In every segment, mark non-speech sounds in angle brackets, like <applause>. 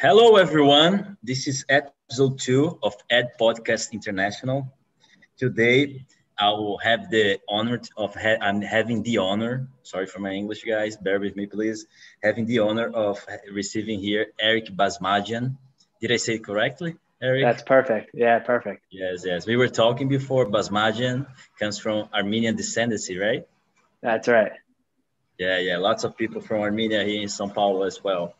Hello, everyone. This is episode two of Ed Podcast International. Today, I will have the honor of ha- I'm having the honor. Sorry for my English, guys. Bear with me, please. Having the honor of receiving here Eric Basmadjian. Did I say it correctly, Eric? That's perfect. Yeah, perfect. Yes, yes. We were talking before. Basmadjian comes from Armenian descendancy, right? That's right. Yeah, yeah. Lots of people from Armenia here in São Paulo as well.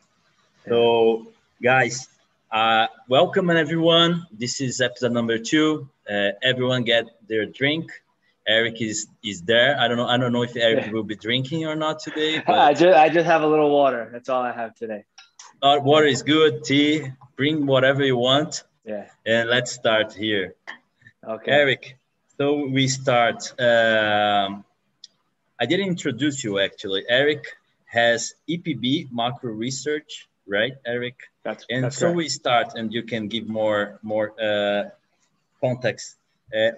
So, guys, uh, welcome everyone. This is episode number two. Uh, everyone get their drink. Eric is is there. I don't know. I don't know if Eric will be drinking or not today. <laughs> But... I just I just have a little water. That's all I have today. Uh, water is good. Tea. Bring whatever you want. Yeah. And let's start here. Okay. Eric. So we start. Um, I didn't introduce you actually. Eric has EPB macro research, right, Eric? That's and that's so we start, and you can give more more uh, context. Uh,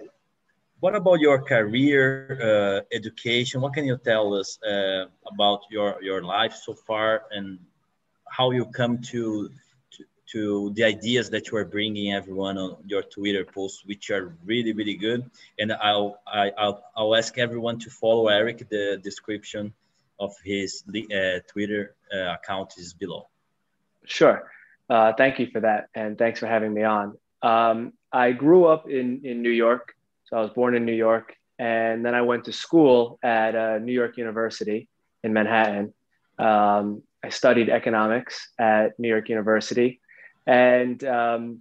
what about your career, uh, education? What can you tell us uh, about your your life so far, and how you come to, to to the ideas that you are bringing everyone on your Twitter posts, which are really really good. And I'll I, I'll I'll ask everyone to follow Eric. The description of his uh, Twitter uh, account is below. Sure. Uh, thank you for that, and thanks for having me on. Um, I grew up in in New York, so I was born in New York, and then I went to school at uh, New York University in Manhattan. Um, I studied economics at New York University, and um,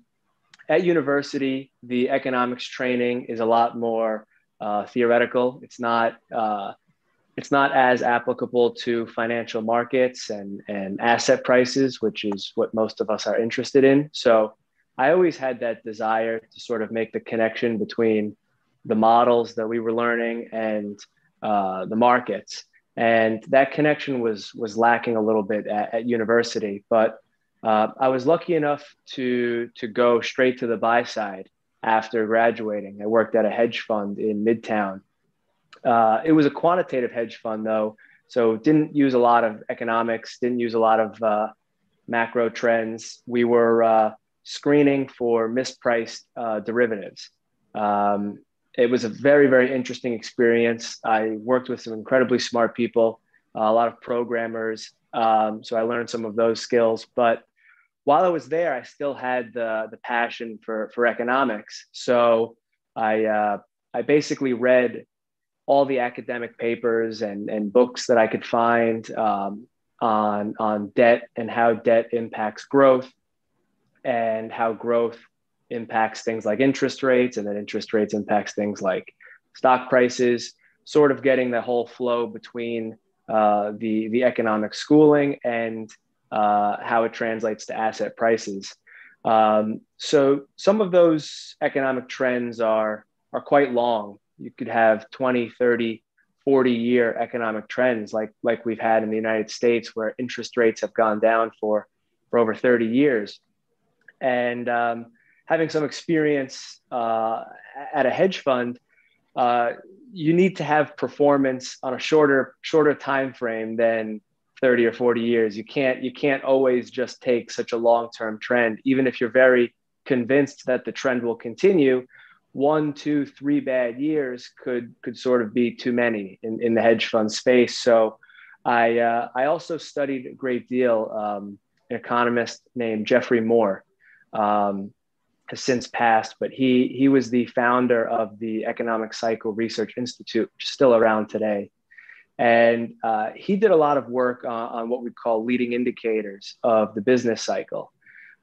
at university, the economics training is a lot more uh, theoretical. It's not uh, it's not as applicable to financial markets and, and asset prices, which is what most of us are interested in. So I always had that desire to sort of make the connection between the models that we were learning and uh, the markets. And that connection was, was lacking a little bit at, at university. But uh, I was lucky enough to, to go straight to the buy side after graduating. I worked at a hedge fund in Midtown uh, it was a quantitative hedge fund, though, so didn't use a lot of economics, didn't use a lot of uh, macro trends. We were uh, screening for mispriced uh, derivatives. Um, it was a very, very interesting experience. I worked with some incredibly smart people, a lot of programmers. Um, so I learned some of those skills. But while I was there, I still had the, the passion for, for economics. So I, uh, I basically read all the academic papers and, and books that I could find um, on, on debt and how debt impacts growth and how growth impacts things like interest rates and then interest rates impacts things like stock prices, sort of getting the whole flow between uh, the, the economic schooling and uh, how it translates to asset prices. Um, so some of those economic trends are, are quite long you could have 20 30 40 year economic trends like like we've had in the united states where interest rates have gone down for for over 30 years. And um, having some experience uh, at a hedge fund uh, you need to have performance on a shorter shorter time frame than 30 or 40 years. You can't you can't always just take such a long term trend. Even if you're very convinced that the trend will continue one, two, three bad years could could sort of be too many in, in the hedge fund space. So I uh, I also studied a great deal. Um, an economist named Geoffrey Moore um, has since passed, but he he was the founder of the Economic Cycle Research Institute, which is still around today. And uh, he did a lot of work on, on, what we call leading indicators of the business cycle,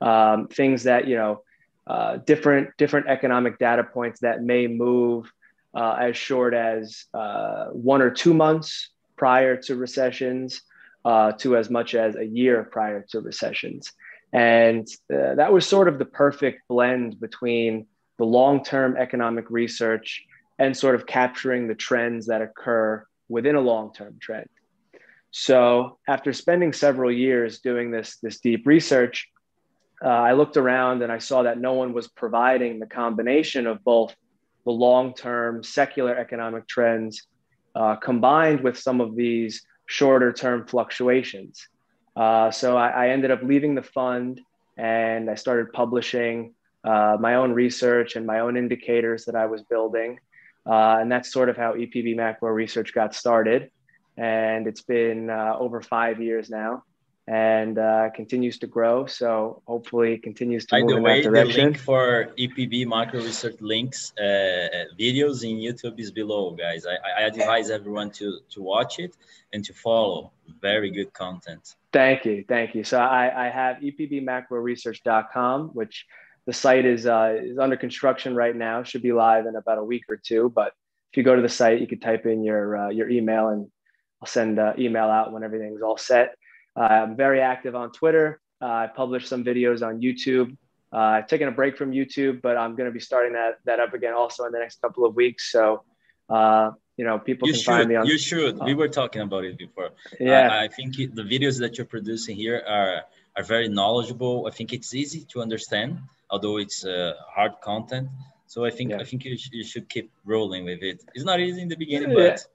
um, things that you know uh, different different economic data points that may move uh, as short as uh, one or two months prior to recessions uh, to as much as a year prior to recessions. And uh, that was sort of the perfect blend between the long term economic research and sort of capturing the trends that occur within a long term trend. So, after spending several years doing this, this deep research, uh, I looked around and I saw that no one was providing the combination of both the long term secular economic trends uh, combined with some of these shorter term fluctuations. Uh, so I, I, ended up leaving the fund and I started publishing uh, my own research and my own indicators that I was building. Uh, and that's sort of how EPB Macro Research got started. And it's been uh, over five years now and uh, continues to grow. So hopefully it continues to By move the in way, that direction. the link for EPB Macro Research links uh, videos in YouTube is below, guys. I, I advise everyone to, to watch it and to follow. Very good content. Thank you. Thank you. So I, I have epbmacroresearch.com, which the site is, uh, is under construction right now, should be live in about a week or two. But if you go to the site, you can type in your, uh, your email and I'll send an email out when everything's all set. Uh, I'm very active on Twitter. Uh, I publish some videos on YouTube. Uh, I've taken a break from YouTube, but I'm going to be starting that that up again also in the next couple of weeks. So, you know, people you can should, find me on. You should. we were talking about it before. Yeah, I think the videos that you're producing here are are very knowledgeable. I think it's easy to understand, although it's uh, hard content. So I think yeah. I think you, sh you should keep rolling with it. It's not easy in the beginning, yeah. but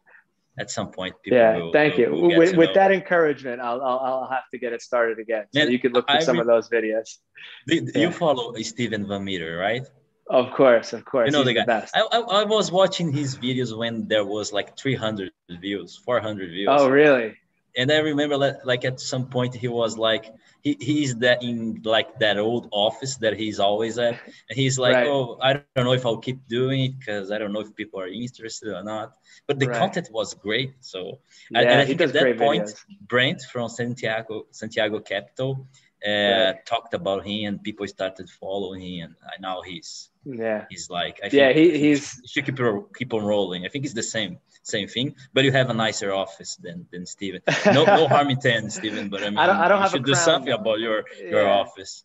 at some point people yeah will, thank will, you. will with, with that encouragement I'll, I'll, I'll have to get it started again. So Man, you can look for some of those videos. You yeah. follow Steven Van Metre right? Of course of course. You know He's the guy. the I, I, I, was watching his videos when there was like 300 views 400 views. Oh really and I remember like at some point he was like he, he's that in like that old office that he's always at and he's like right. oh I don't know if I'll keep doing it because I don't know if people are interested or not but the right. content was great so yeah, and I think at that point videos. Brent from Santiago Santiago Capital uh, talked about him and people started following him and now he's yeah. he's like I think yeah he, he's you should keep keep on rolling. I think it's the same same thing but you have a nicer office than than Steven. No no <laughs> harm intended Steven but I mean I don't, I don't have should do crown, something though. about your your Yeah. office.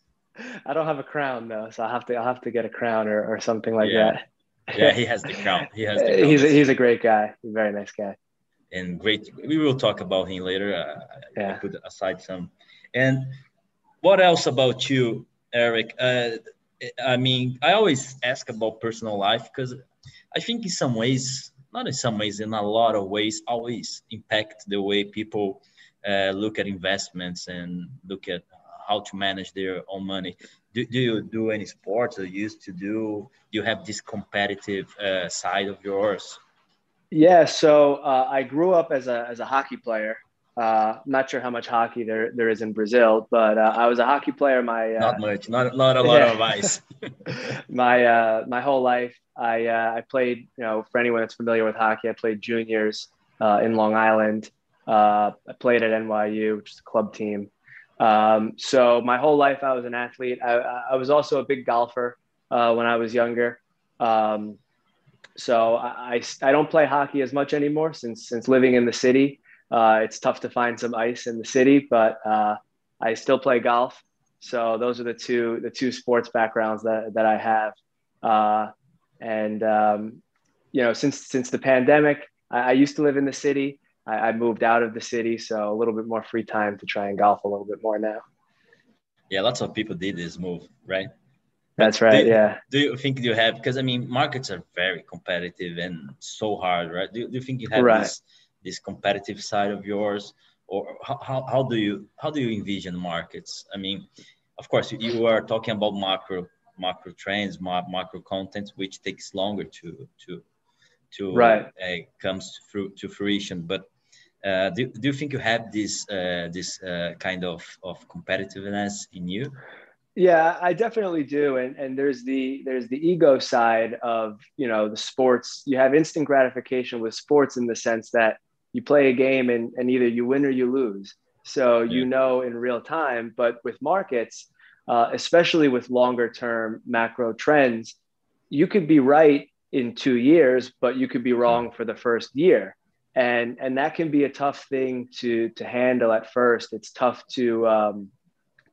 I don't have a crown though so I'll have to I'll have to get a crown or, or something like Yeah. that. Yeah <laughs> he has the crown. He has the crown. he's a, he's a great guy. He's a very nice guy. And great we will talk about him later. Uh, I- I Yeah. put aside some. And what else about you Eric? Uh, I mean I always ask about personal life because I think in some ways not in some ways in a lot of ways always impact the way people uh, look at investments and look at how to manage their own money. Do, do you do any sports or used to do you have this competitive uh, side of yours? Yeah, so uh, I grew up as a as a hockey player. Uh, not sure how much hockey there there is in Brazil, but uh, I was a hockey player. My uh, not much not not a lot Yeah. of <laughs> ice <laughs> my uh, my whole life. I uh, I played. You know, for anyone that's familiar with hockey, I played juniors uh, in Long Island. Uh, I played at NYU, which is a club team. Um, so my whole life, I was an athlete. I, I was also a big golfer uh, when I was younger. Um, so I, I, I don't play hockey as much anymore since since living in the city. Uh, it's tough to find some ice in the city, but uh, I still play golf. So those are the two the two sports backgrounds that that I have. Uh, and um, you know, since since the pandemic, I, I used to live in the city. I, I moved out of the city, so a little bit more free time to try and golf a little bit more now. yeah lots of people did this move right That's right. Do- Yeah. do you think you have because i mean markets are very competitive and so hard right do, do you think you have Right. this this competitive side of yours or how, how, do you how do you envision markets i mean of course you, you are talking about macro macro trends macro content which takes longer to to to Right. uh, comes through to fruition but uh, do, do you think you have this uh, this uh, kind of, of competitiveness in you Yeah, I definitely do. And and there's the there's the ego side of, you know, the sports. You have instant gratification with sports in the sense that you play a game and, and either you win or you lose. So you know in real time. But with markets, uh, especially with longer term macro trends, you could be right in two years, but you could be wrong for the first year. And and that can be a tough thing to to handle at first. It's tough to um,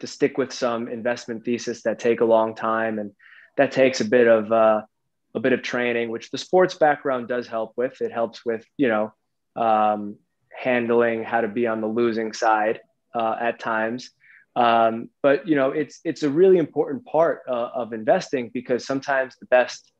to stick with some investment thesis that take a long time and that takes a bit of uh, a bit of training which the sports background does help with it helps with you know um, handling how to be on the losing side uh, at times um, but you know it's it's a really important part uh, of investing because sometimes the best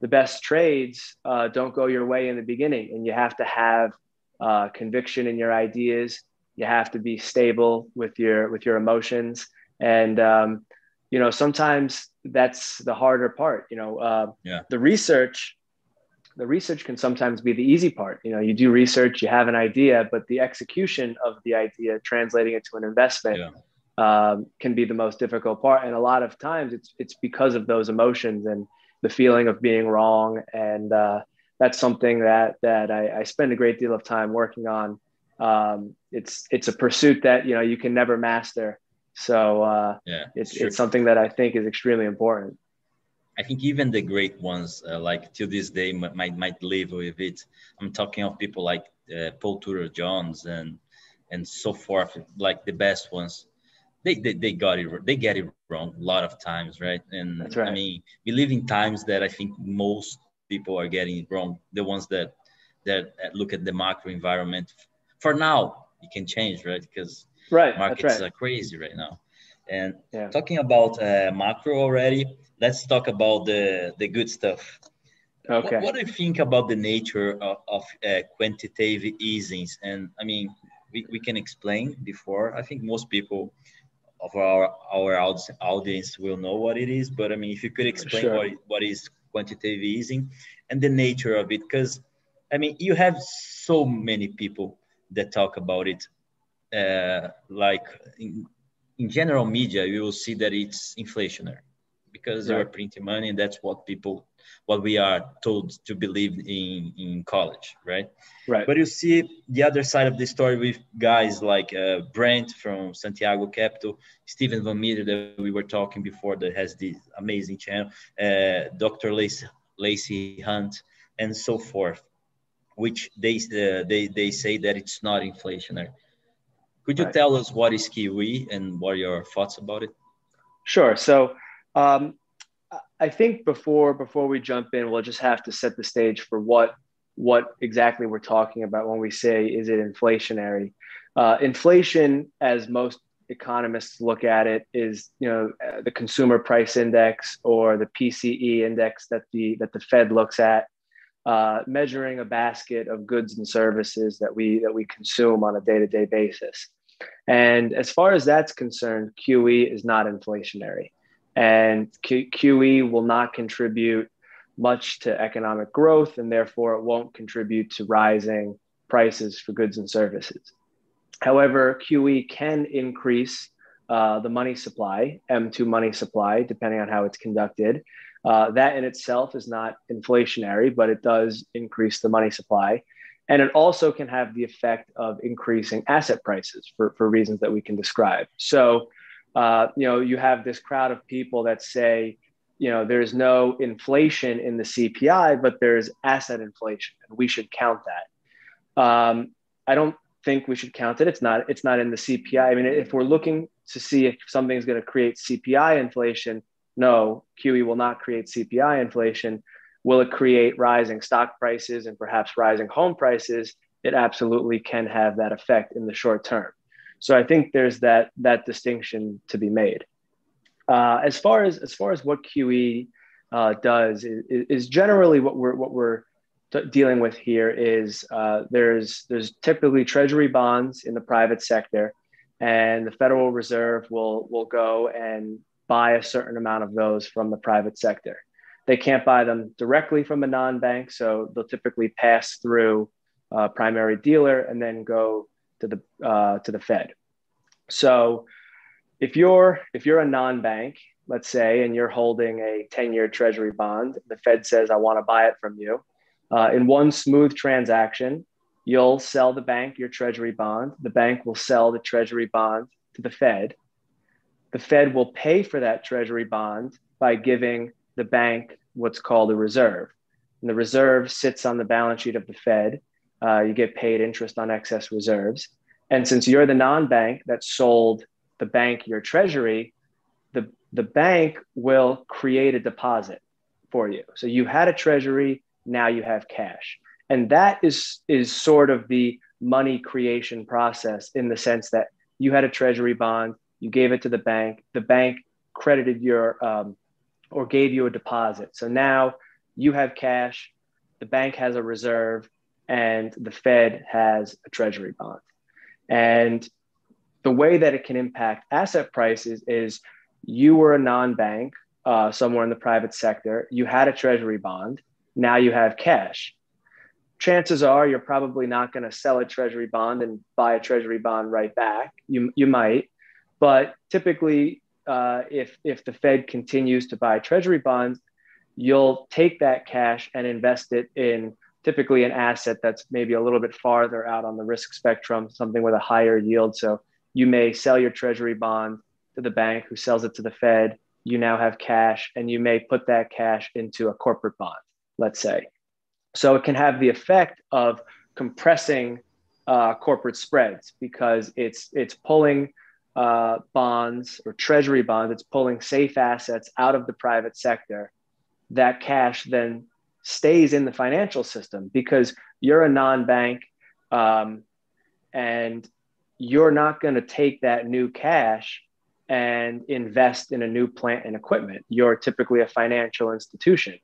the best trades uh, don't go your way in the beginning and you have to have uh, conviction in your ideas you have to be stable with your with your emotions and um, you know, sometimes that's the harder part. You know, uh, yeah. the research, the research can sometimes be the easy part. You know, you do research, you have an idea, but the execution of the idea, translating it to an investment, yeah. um, can be the most difficult part. And a lot of times, it's it's because of those emotions and the feeling of being wrong. And uh, that's something that that I, I, spend a great deal of time working on. Um, it's it's a pursuit that you know you can never master so uh, yeah, it's, it's something that I think is extremely important. I think even the great ones, uh, like till this day, might might live with it. I'm talking of people like uh, Paul Tudor Jones and and so forth, like the best ones. They, they, they got it they get it wrong a lot of times, right? And That's right. I mean, we live in times that I think most people are getting it wrong. The ones that that look at the macro environment. For now, it can change, right? Because right markets right. are crazy right now and yeah. talking about uh, macro already let's talk about the the good stuff. Okay. what, what do you think about the nature of, of uh, quantitative easings? And i mean we, we can explain before. I think most people of our our audience will know what it is but i mean if you could explain sure. what, what is quantitative easing and the nature of it because i mean you have so many people that talk about it uh, like in, in general media, you will see that it's inflationary because right. you are printing money, and that's what people, what we are told to believe in in college, right? Right. But you see the other side of the story with guys like uh, Brent from Santiago Capital, Steven Van Metre that we were talking before that has this amazing channel, uh, Dr. Lacy, Lacy Hunt, and so forth, which they uh, they they say that it's not inflationary could you right. tell us what is QE and what are your thoughts about it? Sure. So um, I think before before we jump in, we'll just have to set the stage for what what exactly we're talking about when we say is it inflationary. Uh, inflation, as most economists look at it, is you know uh, the consumer price index or the PCE index that the that the Fed looks at. Uh, measuring a basket of goods and services that we that we consume on a day-to-day basis. And as far as that's concerned, QE is not inflationary. And Q- QE will not contribute much to economic growth, and therefore it won't contribute to rising prices for goods and services. However, QE can increase uh, the money supply, M2 money supply, depending on how it's conducted. Uh, that in itself is not inflationary, but it does increase the money supply. And it also can have the effect of increasing asset prices for, for reasons that we can describe. So, uh, you know, you have this crowd of people that say, you know, there's no inflation in the CPI, but there's asset inflation, and we should count that. Um, I don't think we should count it. It's not. It's not in the CPI. I mean, if we're looking to see if something's going to create CPI inflation, no, QE will not create CPI inflation. Will it create rising stock prices and perhaps rising home prices? It absolutely can have that effect in the short term. So I think there's that that distinction to be made. Uh, as far as as far as what QE uh, does is, is, generally what we're what we're t- dealing with here is uh, there's there's typically treasury bonds in the private sector, and the Federal Reserve will will go and buy a certain amount of those from the private sector. They can't buy them directly from a non-bank, so they'll typically pass through a primary dealer and then go to the uh, to the Fed. So if you're if you're a non-bank, let's say, and you're holding a 10-year Treasury bond, the Fed says, "I want to buy it from you." Uh, in one smooth transaction, you'll sell the bank your Treasury bond. The bank will sell the Treasury bond to the Fed. The Fed will pay for that Treasury bond by giving the bank what's called a reserve. And the reserve sits on the balance sheet of the Fed. Uh, you get paid interest on excess reserves. And since you're the non bank that sold the bank your treasury, the, the bank will create a deposit for you. So you had a treasury, now you have cash. And that is, is sort of the money creation process in the sense that you had a treasury bond, you gave it to the bank, the bank credited your um, or gave you a deposit. So now you have cash, the bank has a reserve, and the Fed has a treasury bond. And the way that it can impact asset prices is you were a non-bank uh, somewhere in the private sector, you had a treasury bond, now you have cash. Chances are you're probably not going to sell a treasury bond and buy a treasury bond right back. You, you might, but typically, uh, if, if the Fed continues to buy treasury bonds, you'll take that cash and invest it in typically an asset that's maybe a little bit farther out on the risk spectrum, something with a higher yield. So you may sell your treasury bond to the bank who sells it to the Fed. You now have cash, and you may put that cash into a corporate bond, let's say. So it can have the effect of compressing uh, corporate spreads because it's it's pulling uh, bonds or treasury bonds, it's pulling safe assets out of the private sector. That cash then stays in the financial system because you're a non-bank um, and you're not going to take that new cash and invest in a new plant and equipment. You're typically a financial institution.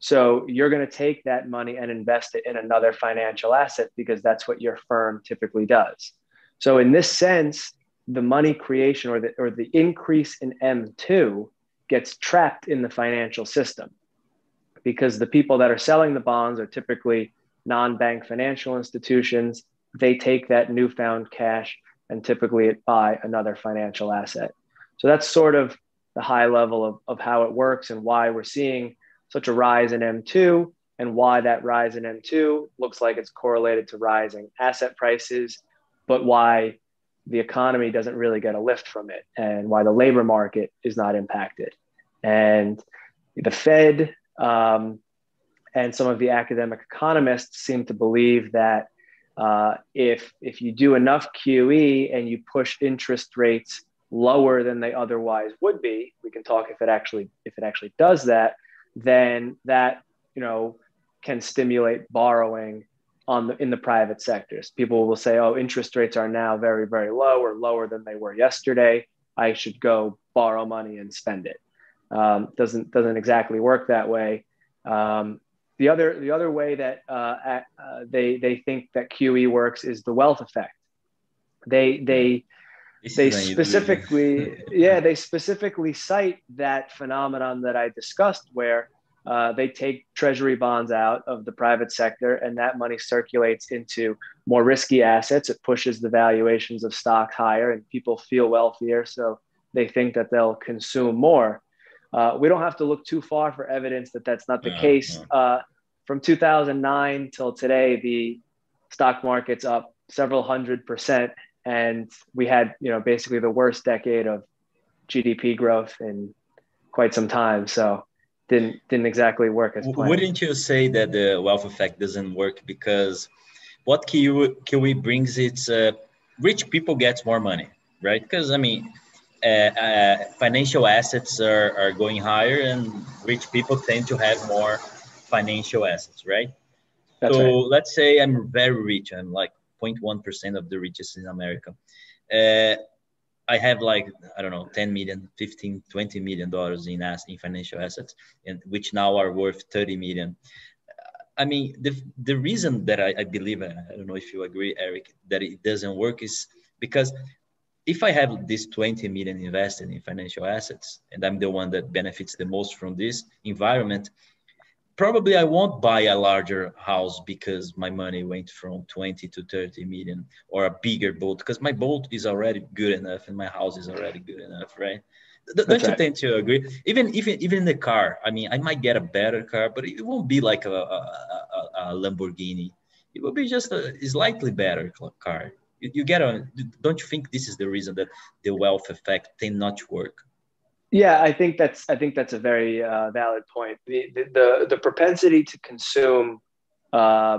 So you're going to take that money and invest it in another financial asset because that's what your firm typically does. So in this sense, the money creation or the, or the increase in M2 gets trapped in the financial system because the people that are selling the bonds are typically non-bank financial institutions. They take that newfound cash and typically it buy another financial asset. So that's sort of the high level of, of how it works and why we're seeing such a rise in M2 and why that rise in M2 looks like it's correlated to rising asset prices, but why the economy doesn't really get a lift from it and why the labor market is not impacted. And the Fed um, and some of the academic economists seem to believe that uh, if, if you do enough QE and you push interest rates lower than they otherwise would be, we can talk if it actually if it actually does that, then that you know can stimulate borrowing on the in the private sectors. People will say, "Oh, interest rates are now very very low or lower than they were yesterday. I should go borrow money and spend it." Um, doesn't doesn't exactly work that way. Um, the other the other way that uh, uh, they they think that QE works is the wealth effect. They they they specifically <laughs> yeah they specifically cite that phenomenon that I discussed where uh, they take treasury bonds out of the private sector and that money circulates into more risky assets. It pushes the valuations of stocks higher and people feel wealthier, so they think that they'll consume more. Uh, we don't have to look too far for evidence that that's not the yeah, case. Yeah. Uh, from 2009 till today, the stock market's up several hundred percent, and we had you know basically the worst decade of GDP growth in quite some time. So didn't didn't exactly work as planned. Wouldn't you say that the wealth effect doesn't work because what QE, QE brings it's uh, rich people get more money, right? Because I mean uh, uh, financial assets are, are going higher and rich people tend to have more financial assets, right? That's so right. let's say I'm very rich. I'm like 0.1% of the richest in America. Uh, I have like, I don't know, 10 million, 15, 20 million dollars in, in financial assets, and which now are worth 30 million. I mean, the, the reason that I, I believe, I don't know if you agree, Eric, that it doesn't work is because if I have this 20 million invested in financial assets and I'm the one that benefits the most from this environment, probably I won't buy a larger house because my money went from 20 to 30 million or a bigger boat because my boat is already good enough and my house is already good enough, right? Don't That's you right. tend to agree? Even even even in the car, I mean, I might get a better car, but it won't be like a, a, a, a Lamborghini. It will be just a slightly better car you, you get on don't you think this is the reason that the wealth effect tend not to work? Yeah i think that's i think that's a very uh, valid point. The, the the propensity to consume uh,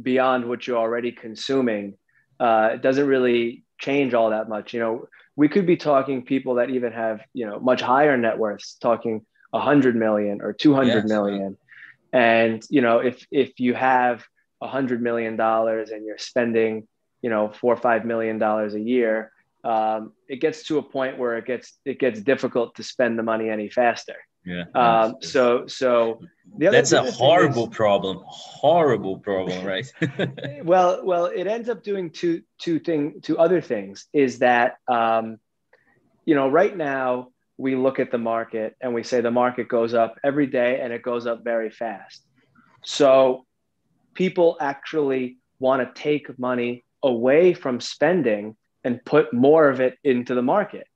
beyond what you're already consuming uh, doesn't really change all that much. You know we could be talking people that even have you know much higher net worths talking 100 million or two hundred yes, million, and you know if if you have 100 million dollars and you're spending you know four or five million dollars a year um, it gets to a point where it gets it gets difficult to spend the money any faster yeah um, so so the other that's a horrible is, problem horrible problem right <laughs> <laughs> well well it ends up doing two two thing two other things is that um, you know right now we look at the market and we say the market goes up every day and it goes up very fast. So people actually want to take money away from spending and put more of it into the market.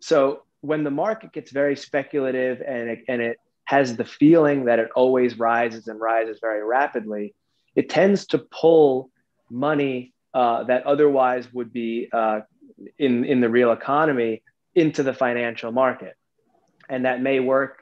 So when the market gets very speculative and it, and it has the feeling that it always rises and rises very rapidly, it tends to pull money uh, that otherwise would be uh, in, in the real economy into the financial market. And that may work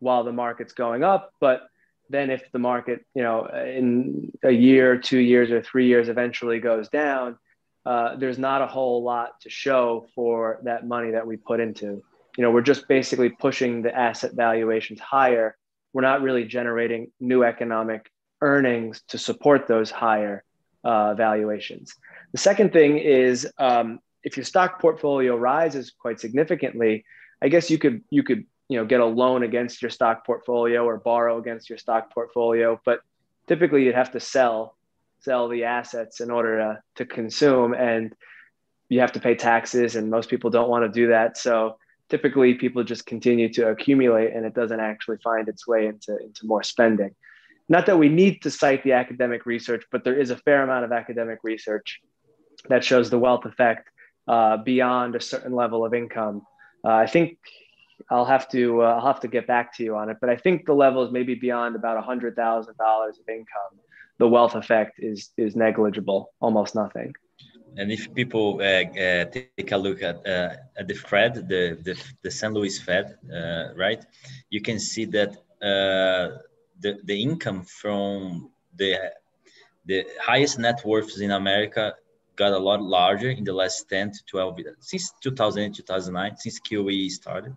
while the market's going up, but then if the market, you know, in a year, two years, or three years eventually goes down, uh, there's not a whole lot to show for that money that we put into. You know, we're just basically pushing the asset valuations higher. We're not really generating new economic earnings to support those higher uh, valuations. The second thing is um, if your stock portfolio rises quite significantly, I guess you could you could you know get a loan against your stock portfolio or borrow against your stock portfolio, but typically you'd have to sell sell the assets in order to, to consume and you have to pay taxes and most people don't want to do that. So typically people just continue to accumulate and it doesn't actually find its way into, into more spending. Not that we need to cite the academic research but there is a fair amount of academic research that shows the wealth effect uh, beyond a certain level of income. Uh, i think I'll have to uh, I'll have to get back to you on it, but I think the level is maybe beyond about hundred thousand dollars of income the wealth effect is is negligible, almost nothing. And if people uh, uh, take a look at uh, at the Fed, the the, the St. Louis Fed, uh, right, you can see that uh, the the income from the the highest net worths in America got a lot larger in the last 10 to 12 years since 2008 2009 since QE started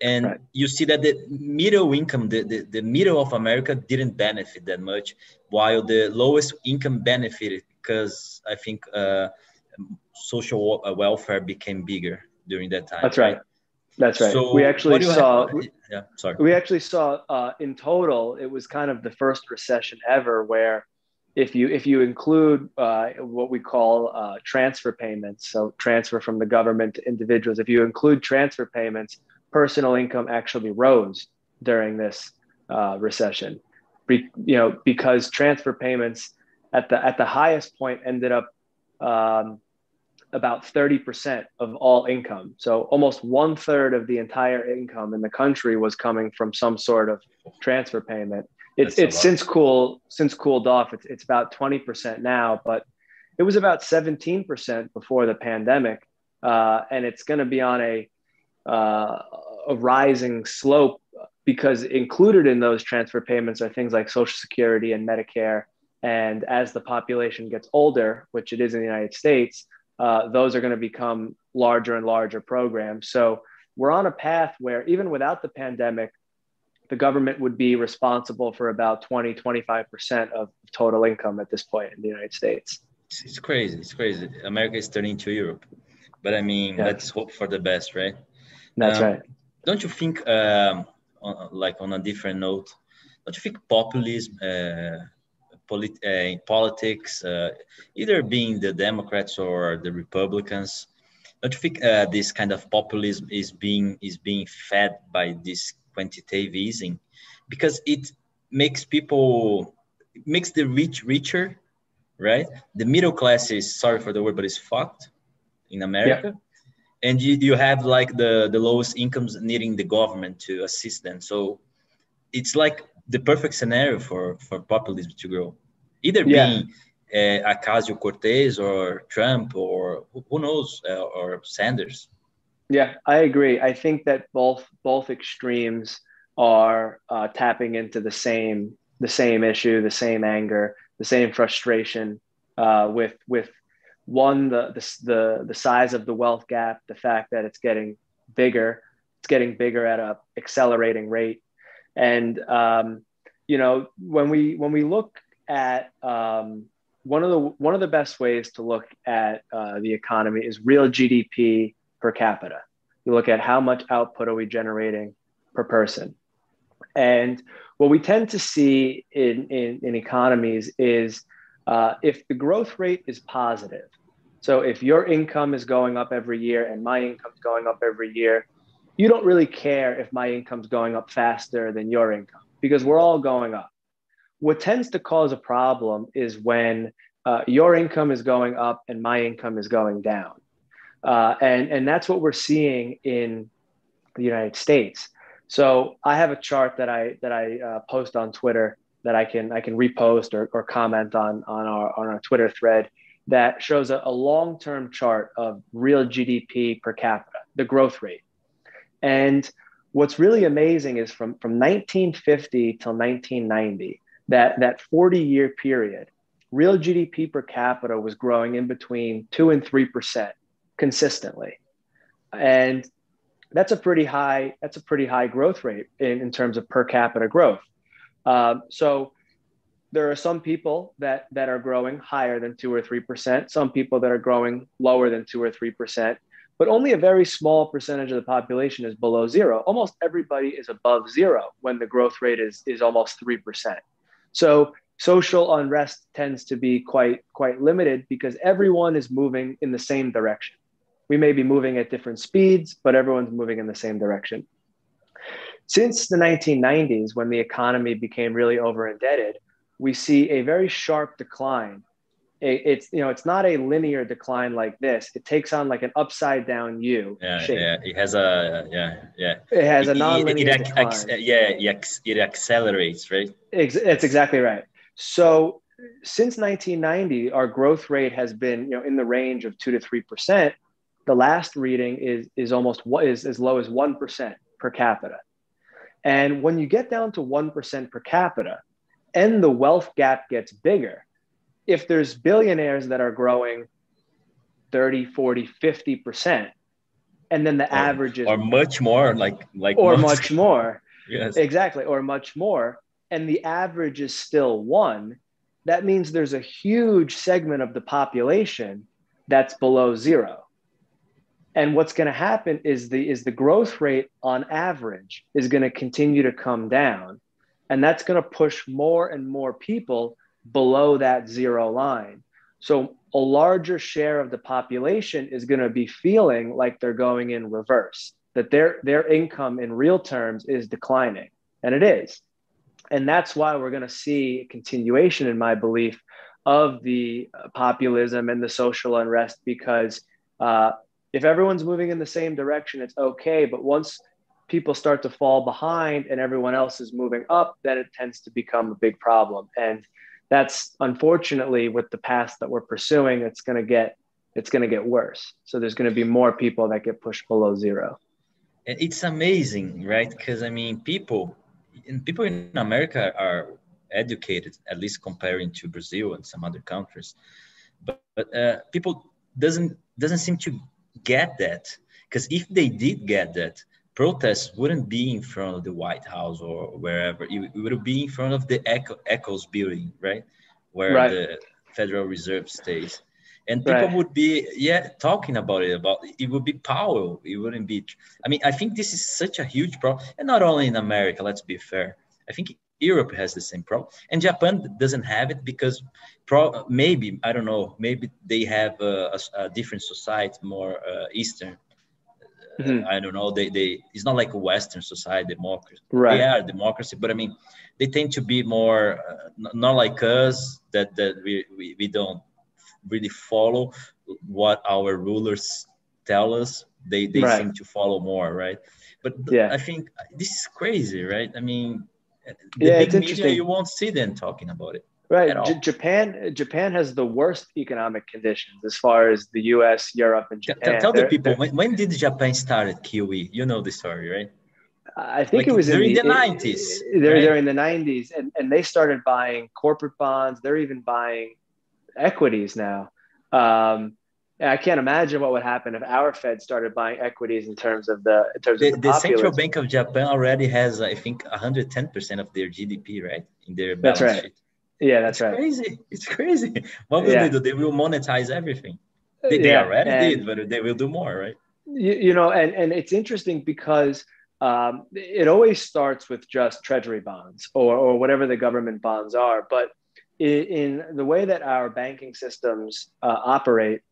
and right. you see that the middle income the, the, the, middle of america didn't benefit that much while the lowest income benefited because i think uh, social welfare became bigger during that time. That's right. That's right. So we actually saw yeah sorry. we actually saw uh, in total it was kind of the first recession ever where if you if you include uh, what we call uh, transfer payments so transfer from the government to individuals if you include transfer payments personal income actually rose during this uh, recession. Be, you know, because transfer payments at the at the highest point ended up um, about 30% of all income. So almost one third of the entire income in the country was coming from some sort of transfer payment. It's it's since cool since cooled off. It's it's about 20% now, but it was about 17% before the pandemic, uh, and it's going to be on a uh, a rising slope because included in those transfer payments are things like Social Security and Medicare. And as the population gets older, which it is in the United States, uh, those are going to become larger and larger programs. So we're on a path where even without the pandemic, the government would be responsible for about 20, 25% of total income at this point in the United States. It's crazy. It's crazy. America is turning to Europe. But I mean, yeah. let's hope for the best, right? That's um, right. Don't you think, um, on, like on a different note, don't you think populism uh, polit- uh, in politics, uh, either being the Democrats or the Republicans, don't you think uh, this kind of populism is being is being fed by this quantitative easing because it makes people makes the rich richer right? The middle class is sorry for the word but it's fucked in america. Yeah and you, you have like the the lowest incomes needing the government to assist them so it's like the perfect scenario for for populism to grow either yeah. being uh, Ocasio-Cortez or Trump or who knows uh, or Sanders. Yeah, I agree. I think that both both extremes are uh, tapping into the same the same issue, the same anger, the same frustration uh, with with one the, the the the size of the wealth gap the fact that it's getting bigger it's getting bigger at a accelerating rate. And um, you know when we when we look at um, one of the one of the best ways to look at uh, the economy is real gdp per capita. You look at how much output are we generating per person. And what we tend to see in, in, in economies is uh, if the growth rate is positive, so if your income is going up every year and my income is going up every year, you don't really care if my income's going up faster than your income because we're all going up. What tends to cause a problem is when uh, your income is going up and my income is going down. Uh, and, and that's what we're seeing in the United States. So I have a chart that I that I uh, post on Twitter that I can I can repost or, or comment on on our on our Twitter thread that shows a, a long term chart of real GDP per capita, the growth rate, and what's really amazing is from from 1950 till 1990 that that 40 year period real gdp per capita was growing in between 2 and 3% consistently. And that's a pretty high that's a pretty high growth rate in, in terms of per capita growth. Um, so there are some people that that are growing higher than two or three percent. Some people that are growing lower than two or three percent. But only a very small percentage of the population is below zero. Almost everybody is above zero when the growth rate is is almost three percent. So social unrest tends to be quite quite limited because everyone is moving in the same direction. We may be moving at different speeds, but everyone's moving in the same direction. Since the 1990s, when the economy became really over indebted, we see a very sharp decline. It's you know it's not a linear decline like this. It takes on like an upside down U yeah, shape. Yeah, it has a yeah yeah. It has a non-linear it, it, decline. Ex, yeah, it accelerates, right? It's exactly right. So since 1990, our growth rate has been you know in the range of two to three percent the last reading is is almost what is as low as 1% per capita. And when you get down to 1% per capita and the wealth gap gets bigger, if there's billionaires that are growing 30, 40, 50%, and then the or, average is or much more like like or most. much more. <laughs> yes. Exactly, or much more, and the average is still 1, that means there's a huge segment of the population that's below 0 and what's going to happen is the is the growth rate on average is going to continue to come down and that's going to push more and more people below that zero line. So a larger share of the population is going to be feeling like they're going in reverse that their their income in real terms is declining. And it is. And that's why we're going to see a continuation in my belief of the populism and the social unrest because uh, if everyone's moving in the same direction, it's okay. But once people start to fall behind and everyone else is moving up, then it tends to become a big problem. And that's unfortunately with the path that we're pursuing, it's going to get it's going to get worse. So there's going to be more people that get pushed below zero. It's amazing, right? Because I mean, people and people in America are educated, at least comparing to Brazil and some other countries. But, but uh, people doesn't doesn't seem to get that because if they did get that protests wouldn't be in front of the white house or wherever it, would be in front of the Echo, Eccles building right where right. the federal reserve stays and people right. would be yeah talking about it about it would be power it wouldn't be i mean i think this is such a huge problem and not only in america let's be fair i think Europe has the same problem, and Japan doesn't have it because pro- maybe I don't know. Maybe they have a, a, a different society, more uh, Eastern. Mm-hmm. I don't know. They they it's not like a Western society democracy. Right. They are democracy, but I mean, they tend to be more uh, not like us that that we, we we don't really follow what our rulers tell us. They they right. seem to follow more, right? But yeah. I think this is crazy, right? I mean, the yeah, big media you won't see them talking about it. Right. J- Japan Japan has the worst economic conditions as far as the US, Europe, and Japan. Tell, tell the people when, when, did Japan start at QE? You know the story, right? I think like it was during the, the 90s. They're, right? they're in the 90s, and, and they started buying corporate bonds. They're even buying equities now. Um, I can't imagine what would happen if our Fed started buying equities in terms of the in terms the, of the, the Central Bank of Japan already has, I think, 110 percent of their GDP, right, in their balance that's right. sheet. Yeah, that's it's right. Crazy. It's crazy. What will yeah. they do? They will monetize everything. They, they yeah, already did, but they will do more, right? You, you know, and and it's interesting because um, it always starts with just treasury bonds or or whatever the government bonds are, but in, in the way that our banking systems uh, operate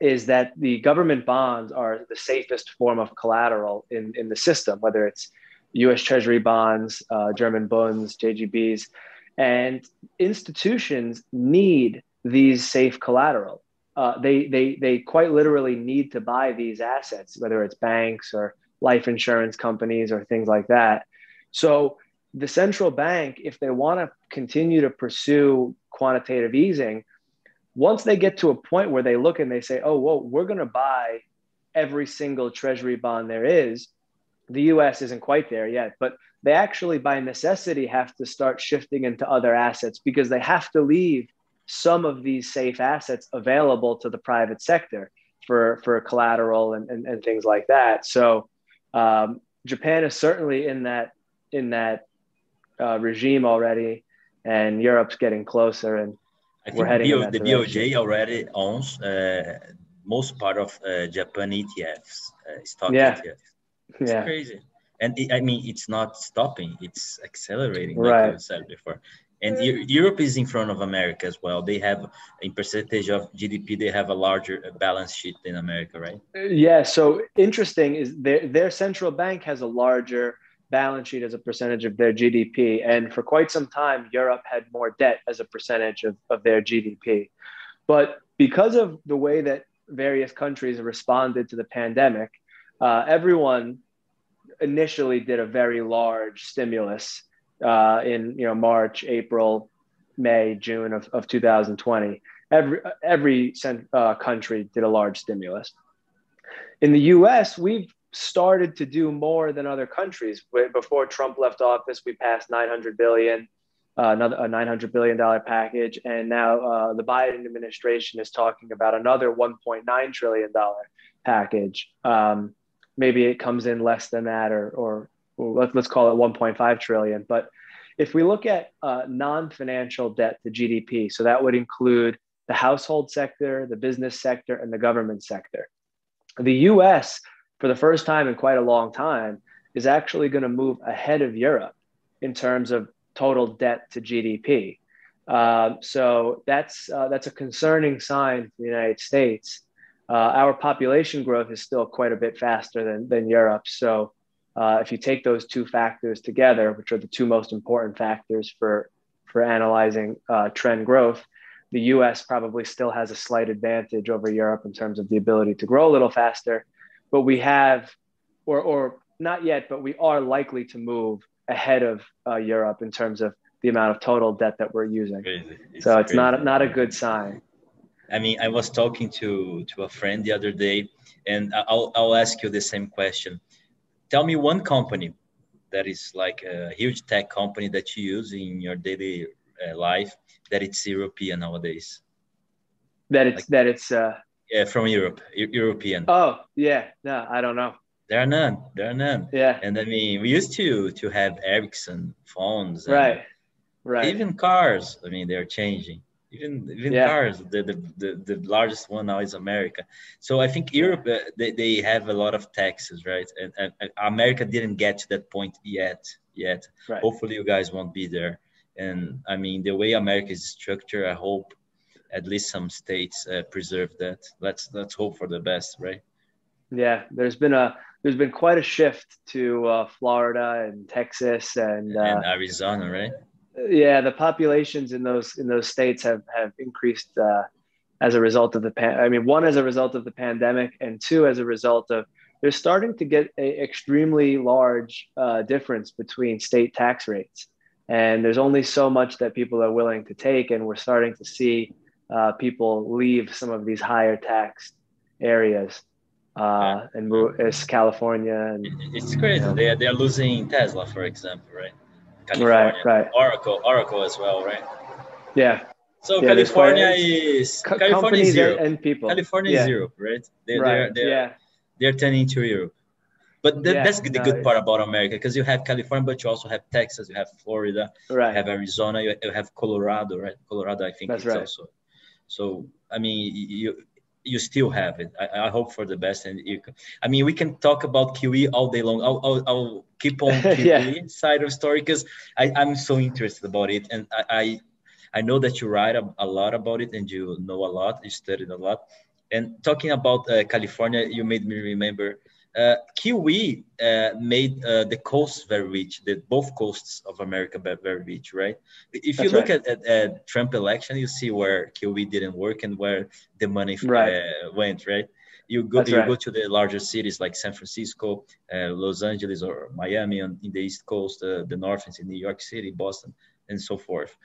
is that the government bonds are the safest form of collateral in, in the system, whether it's US Treasury bonds, uh, German bonds, JGBs. And institutions need these safe collateral. Uh, they, they, they quite literally need to buy these assets, whether it's banks or life insurance companies or things like that. So the central bank, if they want to continue to pursue quantitative easing, once they get to a point where they look and they say, oh, well, we're going to buy every single treasury bond there is, the US isn't quite there yet, but they actually, by necessity, have to start shifting into other assets because they have to leave some of these safe assets available to the private sector for, for collateral and, and, and things like that. So um, Japan is certainly in that in that uh, regime already, and Europe's getting closer. And I think BO, the BOJ already owns uh, most part of uh, Japan ETFs, uh, stock yeah. ETFs. <laughs> It's yeah. crazy. And it, I mean, it's not stopping; it's accelerating, like right. you said before. And Europe is in front of America as well. They have, in percentage of GDP, they have a larger balance sheet than America, right? Yeah. So interesting is their their central bank has a larger balance sheet as a percentage of their GDP. And for quite some time, Europe had more debt as a percentage of, of their GDP. But because of the way that various countries responded to the pandemic, uh, everyone initially did a very large stimulus uh, in you know March, April, May, June of, of 2020. Every every uh, country did a large stimulus. In the U.S., we've started to do more than other countries. Before Trump left office, we passed 900 billion, uh, another a 900 billion dollar package, and now uh, the Biden administration is talking about another 1.9 trillion dollar package. Um, maybe it comes in less than that, or or, or let's call it 1.5 trillion. But if we look at uh, non-financial debt to GDP, so that would include the household sector, the business sector, and the government sector. The U.S for the first time in quite a long time, is actually going to move ahead of Europe in terms of total debt to GDP. Uh, so that's uh, that's a concerning sign for the United States. Uh, our population growth is still quite a bit faster than, than Europe. So uh, if you take those two factors together, which are the two most important factors for for analyzing uh, trend growth, the U.S. probably still has a slight advantage over Europe in terms of the ability to grow a little faster but we have, or or not yet, but we are likely to move ahead of uh, Europe in terms of the amount of total debt that we're using. It's so it's crazy. not not a good sign. I mean, I was talking to to a friend the other day, and I'll I'll ask you the same question. Tell me one company that is like a huge tech company that you use in your daily uh, life that it's European nowadays. That it's like, that it's uh, yeah, from Europe, European. Oh, yeah. No, I don't know. There are none. There are none. Yeah. And I mean, we used to to have Ericsson phones. right. Right. Even cars. I mean, they're changing. Even even yeah. cars. The, the the the largest one now is America. So I think Europe uh, they, they have a lot of taxes, right? And, and, and, America didn't get to that point yet. Yet. Right. Hopefully, you guys won't be there. And I mean, the way America is structured, I hope at least some states uh, preserve that. Let's let's hope for the best, right? Yeah, there's been a there's been quite a shift to uh, Florida and Texas and, and uh, Arizona, right? Yeah, the populations in those in those states have have increased uh, as a result of the pan. I mean, one as a result of the pandemic, and two as a result of they're starting to get an extremely large uh, difference between state tax rates. And there's only so much that people are willing to take, and we're starting to see uh, people leave some of these higher tax areas uh, and move as California. And, it's crazy. You know. They they're losing Tesla, for example, right? California. Right, right. Oracle, Oracle as well, right? Yeah. So yeah, California is co- California is zero. and people. California yeah. is Europe, right? They, right. They're, they're, yeah. They're turning to Europe. But th- yeah, that's the no, good part about America because you have California, but you also have Texas, you have Florida, right. you have Arizona, you have Colorado, right? Colorado, I think that's right. also so I mean, you you still have it. I, I hope for the best. And you, I mean, we can talk about QE all day long. I'll, I'll, I'll keep on QE <laughs> yeah. side of story because I'm so interested about it, and I, I, I know that you write a, a, lot about it and you know a lot. You studied a lot, And talking about uh, California, you made me remember uh, QE uh, made uh, the coast very rich, the both coasts of America very rich, right? If you That's look right. at, at, at, Trump election, you see where QE didn't work and where the money right. Uh, went, right? You go, you right. go to the larger cities like San Francisco, uh, Los Angeles, or Miami on in the East Coast, uh, the North is in New York City, Boston, and so forth.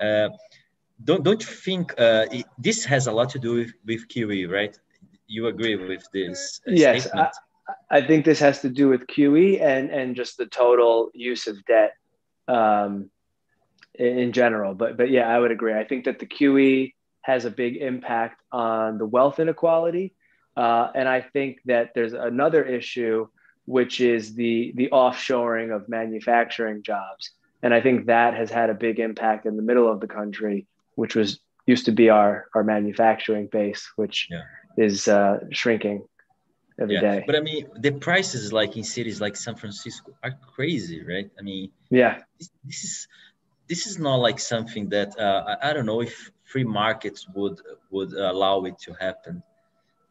don't don't you think it, this has a lot to do with, with QE, right? You agree with this? yes. I, I think this has to do with QE and and just the total use of debt um, in general. But but yeah, I would agree. I think that the QE has a big impact on the wealth inequality, uh, and I think that there's another issue which is the the offshoring of manufacturing jobs, and I think that has had a big impact in the middle of the country, which was used to be our our manufacturing base, which yeah. is uh, shrinking every yeah. day. But I mean, the prices like in cities like San Francisco are crazy, right? I mean, yeah, this, this is this is not like something that uh, I, I, don't know if free markets would would allow it to happen.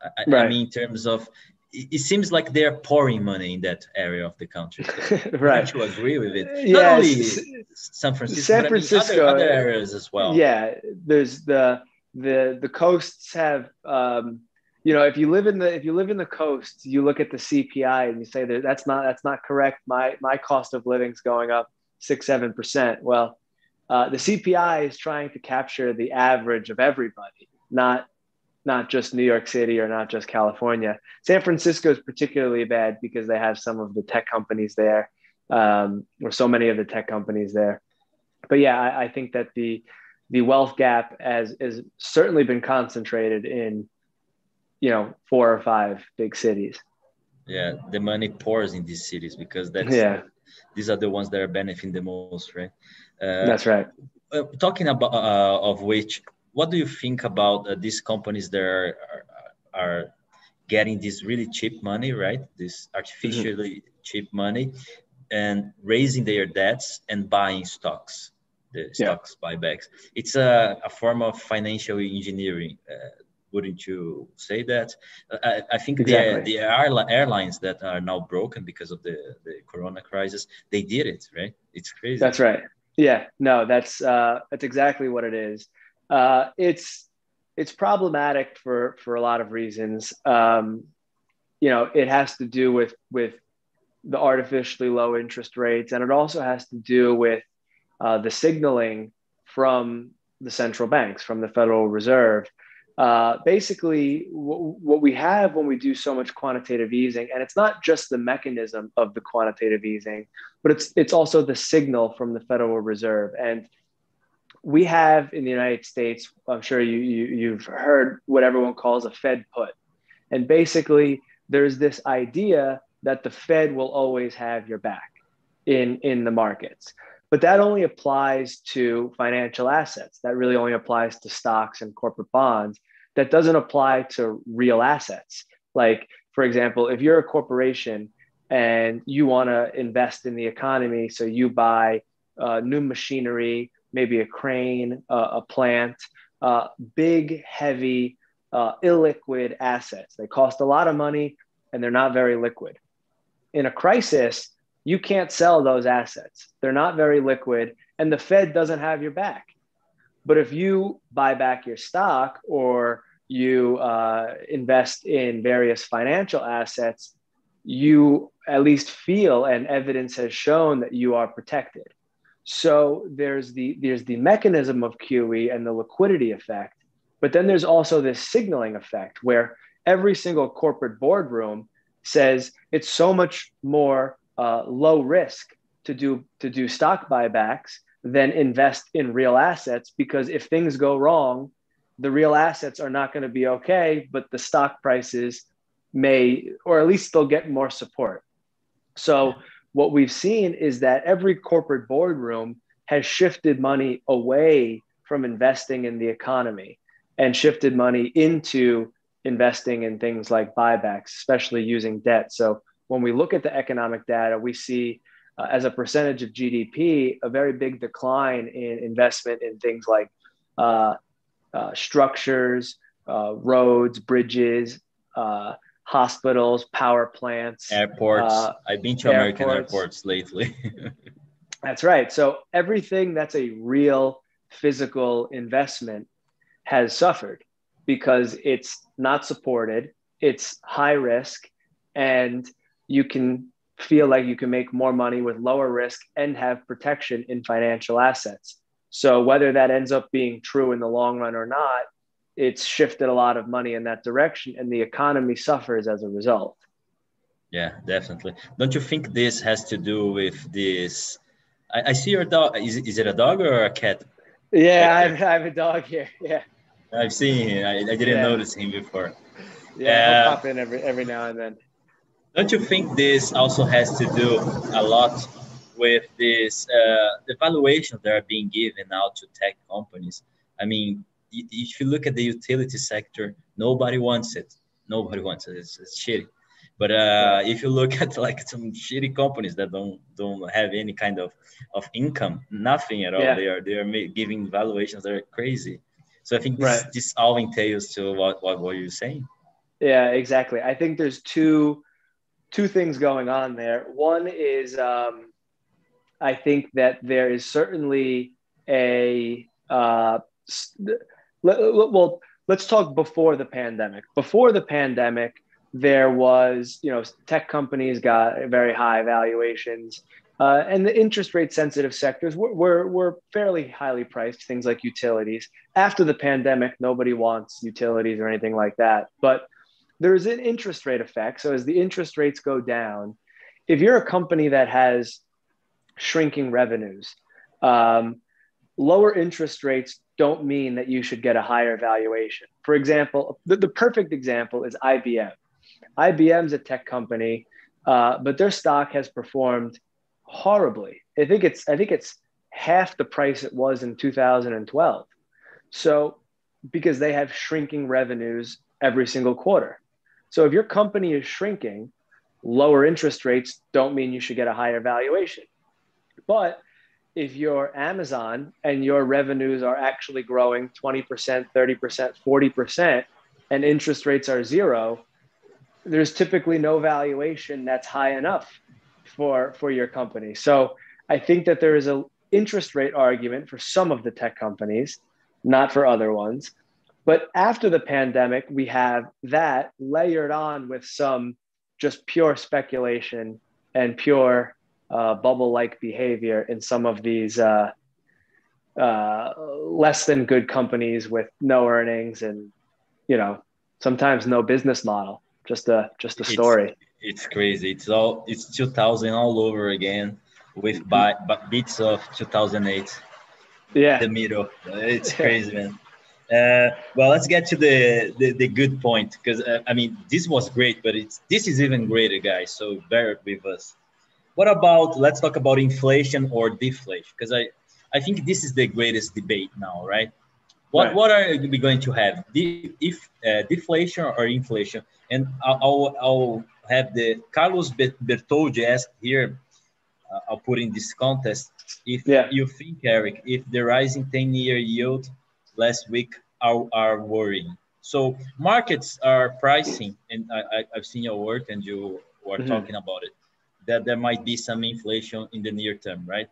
I, right. I mean, in terms of it seems like they're pouring money in that area of the country. <laughs> right. Don't you agree with it? Yes. Not only San Francisco, San Francisco, other, other, areas as well. Yeah, there's the the the coasts have um, you know if you live in the if you live in the coast you look at the cpi and you say that that's not that's not correct. My my cost of living's going up six seven percent. Well uh, the cpi is trying to capture the average of everybody not not just new york city or not just california. San francisco is particularly bad because they have some of the tech companies there um, or so many of the tech companies there. But yeah i, I think that the the wealth gap has, has certainly been concentrated in you know four or five big cities. Yeah the money pours in these cities because that's yeah. these are the ones that are benefiting the most right? Uh, that's right. uh, talking about uh, of which what do you think about uh, these companies that are, are, are getting this really cheap money right? This artificially mm-hmm. cheap money and raising their debts and buying stocks the stocks yeah. buybacks. It's a, a form of financial engineering uh, wouldn't you say that? I, I think exactly. the, the airlines that are now broken because of the, the corona crisis, they did it, right? It's crazy. That's right. Yeah, no, that's uh, that's exactly what it is. Uh, it's it's problematic for for a lot of reasons. Um, you know, it has to do with with the artificially low interest rates, and it also has to do with uh, the signaling from the central banks, from the Federal Reserve, uh, basically w- what we have when we do so much quantitative easing and it's not just the mechanism of the quantitative easing but it's it's also the signal from the federal reserve. And we have in the united states i'm sure you, you you've heard what everyone calls a fed put. And basically there's this idea that the fed will always have your back in in the markets but that only applies to financial assets. That really only applies to stocks and corporate bonds. That doesn't apply to real assets. Like, for example, if you're a corporation and you want to invest in the economy, so you buy uh, new machinery, maybe a crane, uh, a plant, uh, big, heavy, uh, illiquid assets. They cost a lot of money and they're not very liquid. In a crisis, you can't sell those assets. They're not very liquid, and the Fed doesn't have your back. But if you buy back your stock or you uh, invest in various financial assets, you at least feel and evidence has shown that you are protected. So there's the there's the mechanism of QE and the liquidity effect, but then there's also this signaling effect where every single corporate boardroom says it's so much more uh, low risk to do to do stock buybacks than invest in real assets because if things go wrong the real assets are not going to be okay but the stock prices may or at least they'll get more support. So what we've seen is that every corporate boardroom has shifted money away from investing in the economy and shifted money into investing in things like buybacks especially using debt. So when we look at the economic data, we see uh, as a percentage of GDP a very big decline in investment in things like uh, uh, structures, uh, roads, bridges, uh, hospitals, power plants, airports. Uh, I've been to airports. American airports lately. <laughs> that's right. So everything that's a real physical investment has suffered because it's not supported, it's high risk, and you can feel like you can make more money with lower risk and have protection in financial assets. So whether that ends up being true in the long run or not, it's shifted a lot of money in that direction and the economy suffers as a result. Yeah, definitely. Don't you think this has to do with this? I, I see your dog. Is, is it a dog or a cat? Yeah, I have, I have a dog here. Yeah. I've seen him. I, I didn't yeah. notice him before. Yeah, uh, pop in every every now and then. Don't you think this also has to do a lot with this uh, the valuations that are being given out to tech companies? I mean, if you look at the utility sector, nobody wants it. Nobody wants it. It's, it's shitty. But uh, if you look <laughs> at like some shitty companies that don't don't have any kind of, of income, nothing at all, yeah. they are they are giving valuations that are crazy. So I think this, right. this all entails to what, what what you're saying. Yeah, exactly. I think there's two two things going on there. One is um, I think that there is certainly a uh, well, let's talk before the pandemic. Before the pandemic, there was, you know, tech companies got very high valuations, uh, and the interest rate sensitive sectors were, were, were fairly highly priced, things like utilities. After the pandemic, nobody wants utilities or anything like that. But there's an interest rate effect. So as the interest rates go down, if you're a company that has shrinking revenues, um, lower interest rates don't mean that you should get a higher valuation. For example, the, the perfect example is IBM. IBM's a tech company, uh, but their stock has performed horribly. I think it's I think it's half the price it was in 2012. So because they have shrinking revenues every single quarter. So if your company is shrinking, lower interest rates don't mean you should get a higher valuation. But if you're Amazon and your revenues are actually growing 20%, 30%, 40%, and interest rates are zero, there's typically no valuation that's high enough for, for your company. So I think that there is an interest rate argument for some of the tech companies, not for other ones. But after the pandemic, we have that layered on with some just pure speculation and pure uh, bubble like behavior in some of these uh, uh, less than good companies with no earnings and you know sometimes no business model. Just a just a story. it's, it's crazy. It's all it's 2000 all over again with by, bits of 2008 yeah. The middle. It's <laughs> crazy man uh, well let's get to the the, the good point because uh, i mean this was great but it's this is even greater guys so bear with us what about let's talk about inflation or deflation? Because I, I think this is the greatest debate now, right? What right. what are we going to have? The, if uh, deflation or inflation? And I'll, I'll, have the Carlos Bertoldi ask here. Uh, I'll put in this contest. If yeah. you think, Eric, if the rising 10 year yield last week are, are worrying. So markets are pricing, and I, have seen your work and you were mm-hmm. talking about it that there might be some inflation in the near term, right?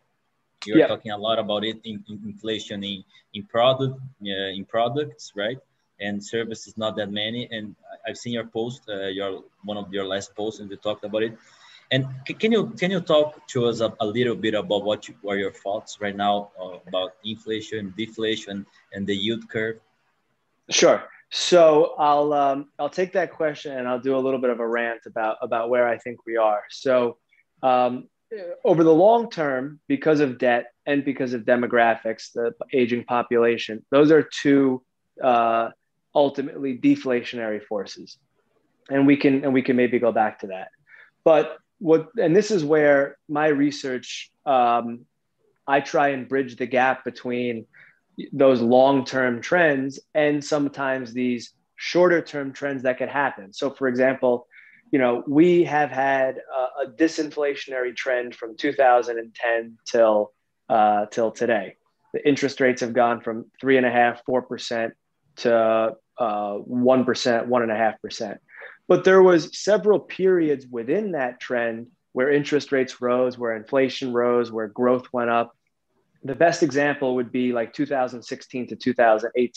You're yeah. talking a lot about it in, in inflation in in product uh, in products, right? And services not that many. And I've seen your post, uh, your one of your last posts, and you talked about it. And can you can you talk to us a, a little bit about what you, are your thoughts right now uh, about inflation, deflation, and the yield curve? Sure. So I'll um, I'll take that question and I'll do a little bit of a rant about about where I think we are. So um, over the long term, because of debt and because of demographics, the aging population, those are two uh, ultimately deflationary forces, and we can and we can maybe go back to that. But what and this is where my research um, I try and bridge the gap between those long-term trends and sometimes these shorter-term trends that could happen. So, for example, you know, we have had a, a disinflationary trend from 2010 till uh, till today. The interest rates have gone from three and a half, four percent to uh, 1%, 1.5%. But there was several periods within that trend where interest rates rose, where inflation rose, where growth went up. The best example would be like 2016 to 2018.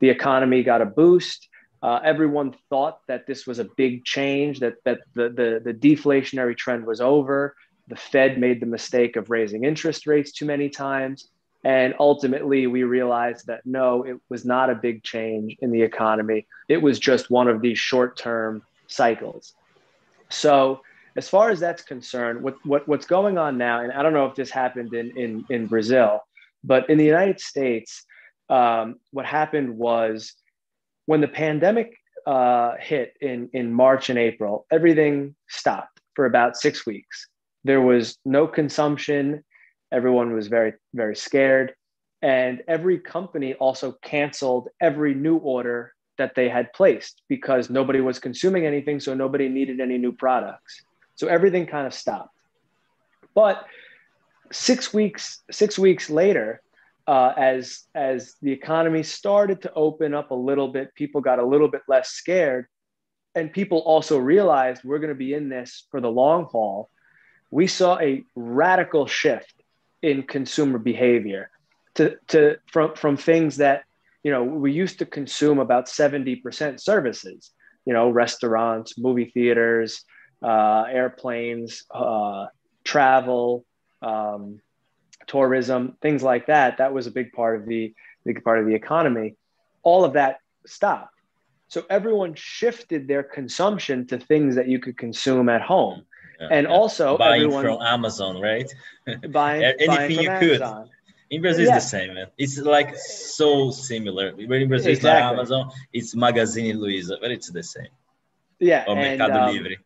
The economy got a boost. Uh, everyone thought that this was a big change, that, that the, the, the deflationary trend was over. The Fed made the mistake of raising interest rates too many times. And ultimately, we realized that no, it was not a big change in the economy. It was just one of these short term cycles. So, as far as that's concerned, what, what, what's going on now, and I don't know if this happened in, in, in Brazil, but in the United States, um, what happened was when the pandemic uh, hit in, in March and April, everything stopped for about six weeks. There was no consumption Everyone was very, very scared. And every company also canceled every new order that they had placed because nobody was consuming anything. So nobody needed any new products. So everything kind of stopped. But six weeks, six weeks later, uh, as as the economy started to open up a little bit, people got a little bit less scared, and people also realized we're going to be in this for the long haul. We saw a radical shift in consumer behavior to, to from, from things that you know we used to consume about 70% services you know restaurants movie theaters uh, airplanes uh, travel um, tourism things like that that was a big part of the big part of the economy all of that stopped so everyone shifted their consumption to things that you could consume at home and yeah. also buying everyone, from Amazon, right? <laughs> Buying <laughs> anything buying you could. In Brazil, yeah. it's the same, man. It's like so similar. When in Brazil, exactly. it's not Amazon, it's Magazine Luiza, but it's the same. Yeah, or and, Mercado um, Livre.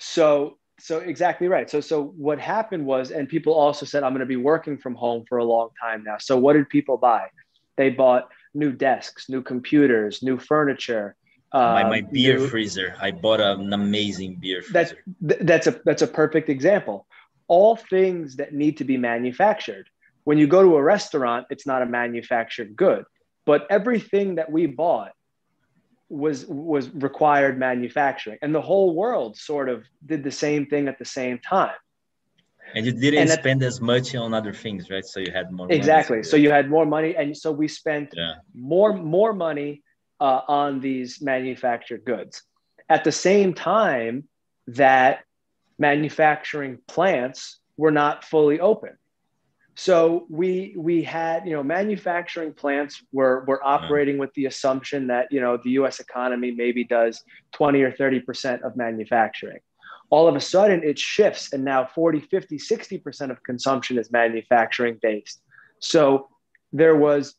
So, so exactly right. So, so what happened was, and people also said, "I'm going to be working from home for a long time now." So, what did people buy? They bought new desks, new computers, new furniture, my, my um, beer new, freezer. I bought an amazing beer freezer. That's that's a that's a perfect example. All things that need to be manufactured. When you go to a restaurant, it's not a manufactured good, but everything that we bought was was required manufacturing, and the whole world sort of did the same thing at the same time. And you didn't and spend as much on other things, right? So you had more. Exactly. So you had more money, and so we spent yeah. more more money uh, on these manufactured goods. At the same time that manufacturing plants were not fully open. So we we had you know manufacturing plants were were operating with the assumption that you know the U.S. economy maybe does 20 or 30 percent of manufacturing. All of a sudden it shifts and now 40, 50, 60 percent of consumption is manufacturing based. So there was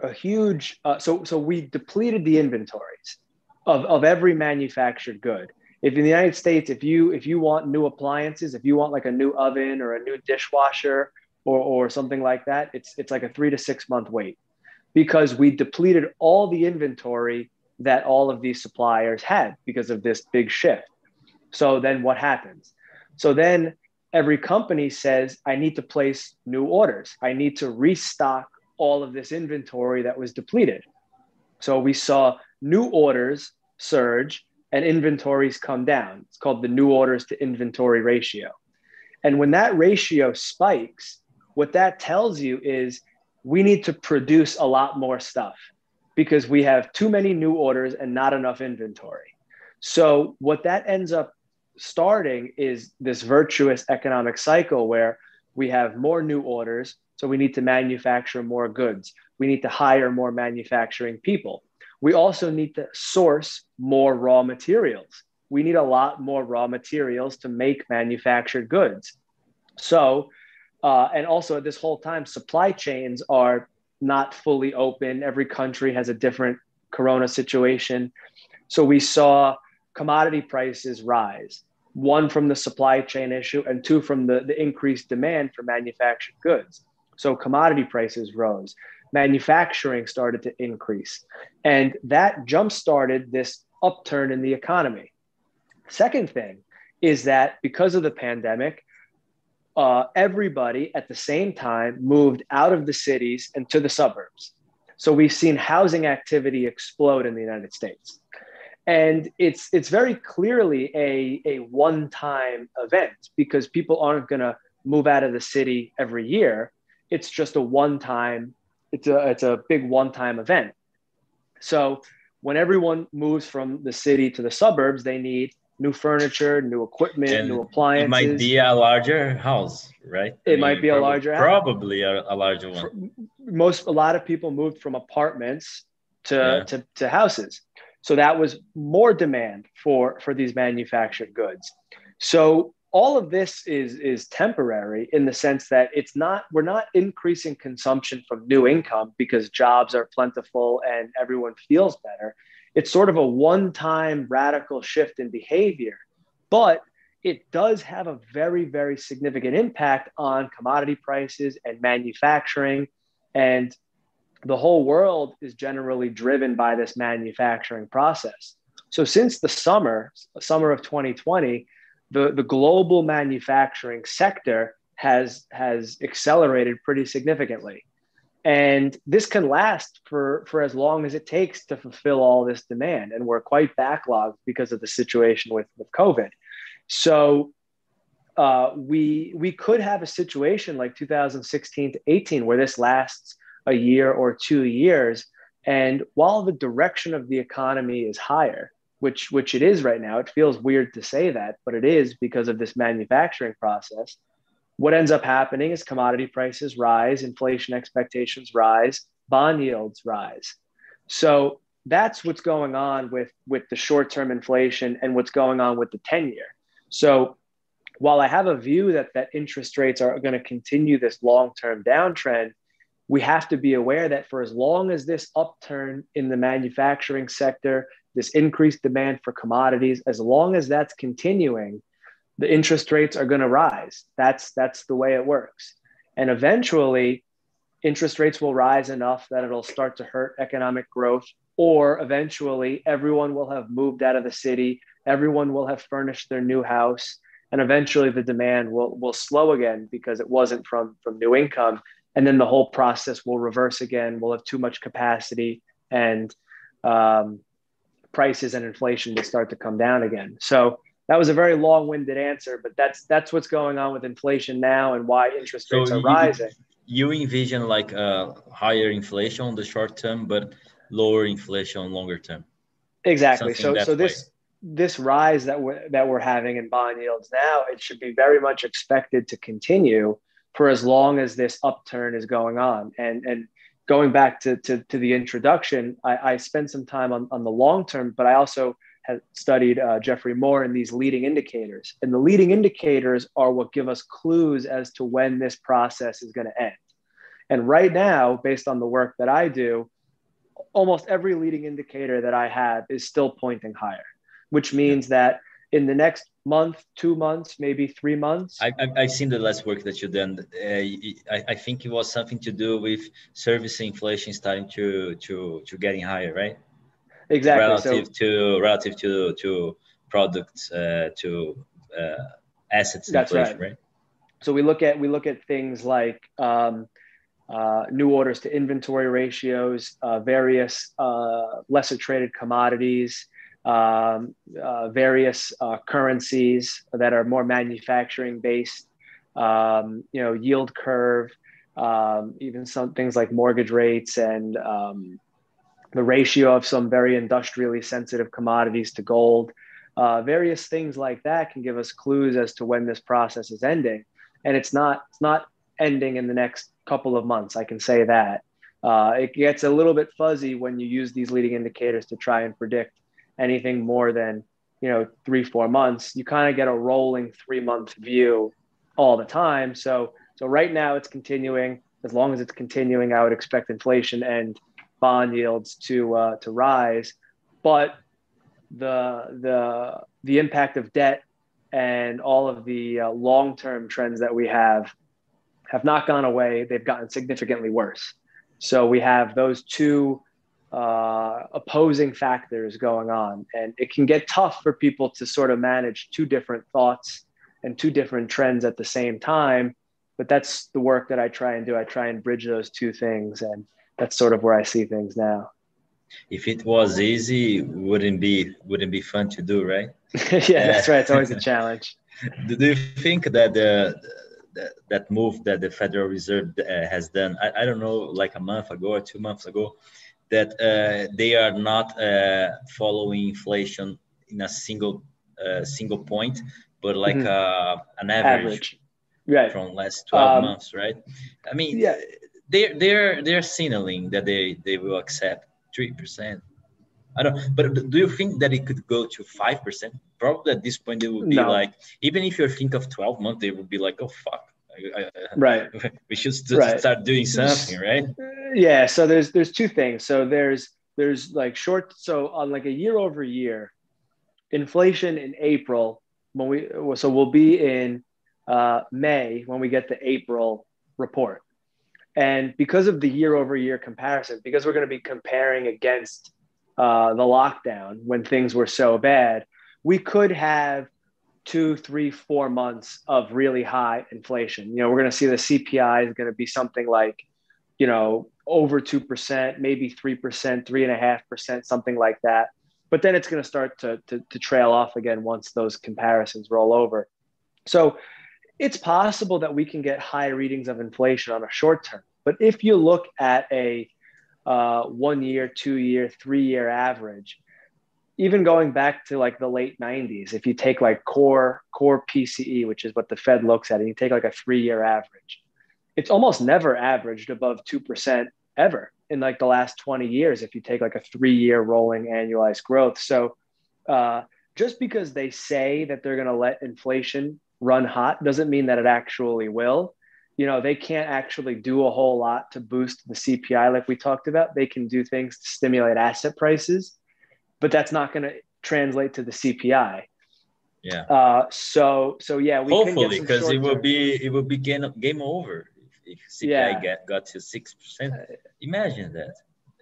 a huge uh, so so we depleted the inventories of, of every manufactured good if in the united states if you if you want new appliances if you want like a new oven or a new dishwasher or, or something like that it's it's like a three to six month wait because we depleted all the inventory that all of these suppliers had because of this big shift so then what happens so then every company says i need to place new orders i need to restock all of this inventory that was depleted. So we saw new orders surge and inventories come down. It's called the new orders to inventory ratio. And when that ratio spikes, what that tells you is we need to produce a lot more stuff because we have too many new orders and not enough inventory. So, what that ends up starting is this virtuous economic cycle where we have more new orders, so we need to manufacture more goods. We need to hire more manufacturing people. We also need to source more raw materials. We need a lot more raw materials to make manufactured goods. So, uh, and also this whole time, supply chains are not fully open. Every country has a different corona situation. So we saw commodity prices rise one from the supply chain issue and two from the, the increased demand for manufactured goods. So commodity prices rose, manufacturing started to increase, and that jump started this upturn in the economy. Second thing is that because of the pandemic, uh, everybody at the same time moved out of the cities and to the suburbs. So we've seen housing activity explode in the United States. And it's it's very clearly a, a one-time event because people aren't gonna move out of the city every year. It's just a one-time, it's a it's a big one-time event. So when everyone moves from the city to the suburbs, they need new furniture, new equipment, and new appliances. It might be a larger house, right? It I mean, might be a larger probably a, a, larger one. Most a lot of people moved from apartments to, yeah. to, to houses. So that was more demand for for these manufactured goods. So all of this is is temporary in the sense that it's not we're not increasing consumption from new income because jobs are plentiful and everyone feels better it's sort of a one-time radical shift in behavior but it does have a very very significant impact on commodity prices and manufacturing. And the whole world is generally driven by this manufacturing process. So since the summer summer of 2020 the, the global manufacturing sector has has accelerated pretty significantly and this can last for for as long as it takes to fulfill all this demand and we're quite backlogged because of the situation with with covid so uh, we we could have a situation like 2016 to 18 where this lasts a year or two years and while the direction of the economy is higher which which it is right now. It feels weird to say that, but it is because of this manufacturing process. What ends up happening is commodity prices rise, inflation expectations rise, bond yields rise. So that's what's going on with with the short-term inflation and what's going on with the 10-year. So while I have a view that that interest rates are going to continue this long-term downtrend, we have to be aware that for as long as this upturn in the manufacturing sector this increased demand for commodities, as long as that's continuing, the interest rates are going to rise. That's that's the way it works. And eventually, interest rates will rise enough that it'll start to hurt economic growth, or eventually everyone will have moved out of the city, everyone will have furnished their new house, and eventually the demand will will slow again because it wasn't from from new income. And then the whole process will reverse again. We'll have too much capacity, and um, prices and inflation will start to come down again. So that was a very long-winded answer, but that's that's what's going on with inflation now and why interest rates so are you, rising. You envision like a higher inflation on the short term, but lower inflation on longer term. Exactly. Something so so this way. this rise that we're that we're having in bond yields now, it should be very much expected to continue for as long as this upturn is going on. And and going back to, to, to the introduction, I, I, spent some time on, on the long term, but I also had studied uh, Geoffrey Moore and these leading indicators. And the leading indicators are what give us clues as to when this process is going to end. And right now, based on the work that I do, almost every leading indicator that I have is still pointing higher, which means that in the next month, two months, maybe three months. I, have seen the last work that you done. Uh, I, I think it was something to do with service inflation starting to to to getting higher, right? Exactly. Relative so, to relative to to products uh, to uh, assets that's inflation, right. right. So we look at we look at things like um, uh, new orders to inventory ratios, uh, various uh, lesser traded commodities, um, uh, various uh, currencies that are more manufacturing based, um, you know, yield curve, um, even some things like mortgage rates and um, the ratio of some very industrially sensitive commodities to gold. Uh, various things like that can give us clues as to when this process is ending, and it's not it's not ending in the next couple of months. I can say that. Uh, it gets a little bit fuzzy when you use these leading indicators to try and predict anything more than you know three four months you kind of get a rolling three month view all the time so so right now it's continuing as long as it's continuing i would expect inflation and bond yields to uh, to rise but the the the impact of debt and all of the uh, long term trends that we have have not gone away they've gotten significantly worse so we have those two uh, opposing factors going on. And it can get tough for people to sort of manage two different thoughts and two different trends at the same time. But that's the work that I try and do. I try and bridge those two things and that's sort of where I see things now. If it was easy, wouldn't be wouldn't be fun to do, right? <laughs> yeah, that's right. It's always a <laughs> challenge. do you think that the that move that the Federal Reserve uh, has done, I, I, don't know, like a month ago or two months ago, that uh, they are not uh, following inflation in a single uh, single point, but like mm-hmm. Uh, an average, average, right. from last 12 um, months, right? I mean, yeah. They're, they're, they're signaling that they, they will accept 3%. I don't, but do you think that it could go to 5%? Probably at this point, they would be no. like, even if you think of 12 months, they would be like, oh, fuck. I, I, <laughs> right. We should right. start doing something, right? Yeah. So there's, there's two things. So there's, there's like short, so on like a year over year, inflation in April, when we, so we'll be in uh, May when we get the April report. And because of the year over year comparison, because we're going to be comparing against uh, the lockdown when things were so bad, we could have two, three, four months of really high inflation. You know, we're going to see the CPI is going to be something like, you know, over 2%, maybe 3%, 3.5%, something like that. But then it's going to start to, to, to trail off again once those comparisons roll over. So it's possible that we can get high readings of inflation on a short term. But if you look at a uh, one year, two year, three year average, even going back to like the late 90s, if you take like core core PCE, which is what the Fed looks at, and you take like a three year average, it's almost never averaged above two percent ever in like the last 20 years. If you take like a three year rolling annualized growth, so uh, just because they say that they're going to let inflation run hot doesn't mean that it actually will. You know, they can't actually do a whole lot to boost the CPI like we talked about. They can do things to stimulate asset prices, but that's not going to translate to the CPI. Yeah. Uh, so so yeah, we hopefully because it will be it will be game, game over if CPI yeah. get got to six percent. Imagine that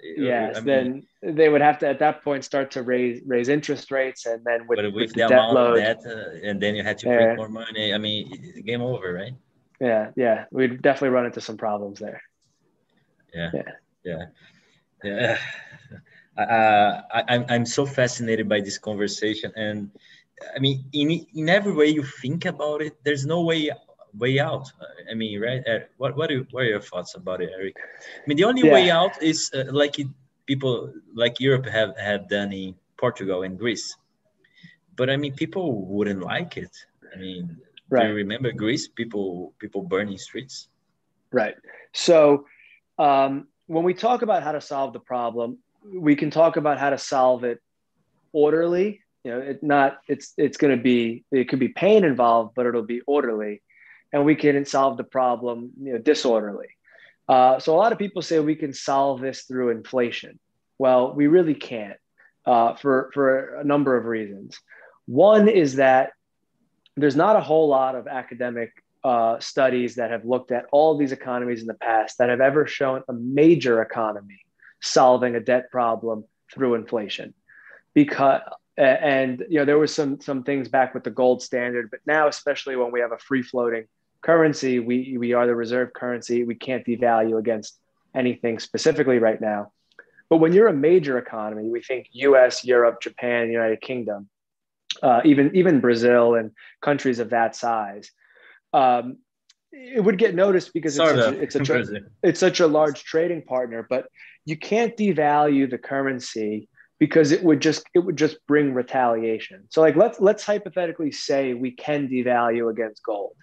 yes, I mean, then they would have to at that point start to raise raise interest rates, and then with, with, with the, the amount load, of debt, uh, and then you had to yeah. print more money. I mean, game over, right? Yeah, yeah, we'd definitely run into some problems there. Yeah, yeah, yeah. yeah. <sighs> Uh, I, I'm I'm so fascinated by this conversation, and I mean, in in every way you think about it, there's no way way out. I mean, right? What what are, what are your thoughts about it, Eric? I mean, the only yeah. way out is uh, like it, people like Europe have have done in Portugal and Greece, but I mean, people wouldn't like it. I mean, right. do you remember Greece? People people burning streets. Right. So um, when we talk about how to solve the problem, we can talk about how to solve it orderly you know it not it's it's going to be it could be pain involved but it'll be orderly and we can solve the problem you know, disorderly. Uh, so a lot of people say we can solve this through inflation. Well, we really can't uh, for, for a number of reasons. One is that there's not a whole lot of academic uh, studies that have looked at all these economies in the past that have ever shown a major economy solving a debt problem through inflation. Because and you know there was some some things back with the gold standard, but now especially when we have a free floating currency, we, we are the reserve currency. We can't devalue against anything specifically right now. But when you're a major economy, we think US, Europe, Japan, United Kingdom, uh, even, even Brazil and countries of that size, um, it would get noticed because it's such, a, it's, a, it's such a large trading partner, but you can't devalue the currency because it would just it would just bring retaliation. So like let's let's hypothetically say we can devalue against gold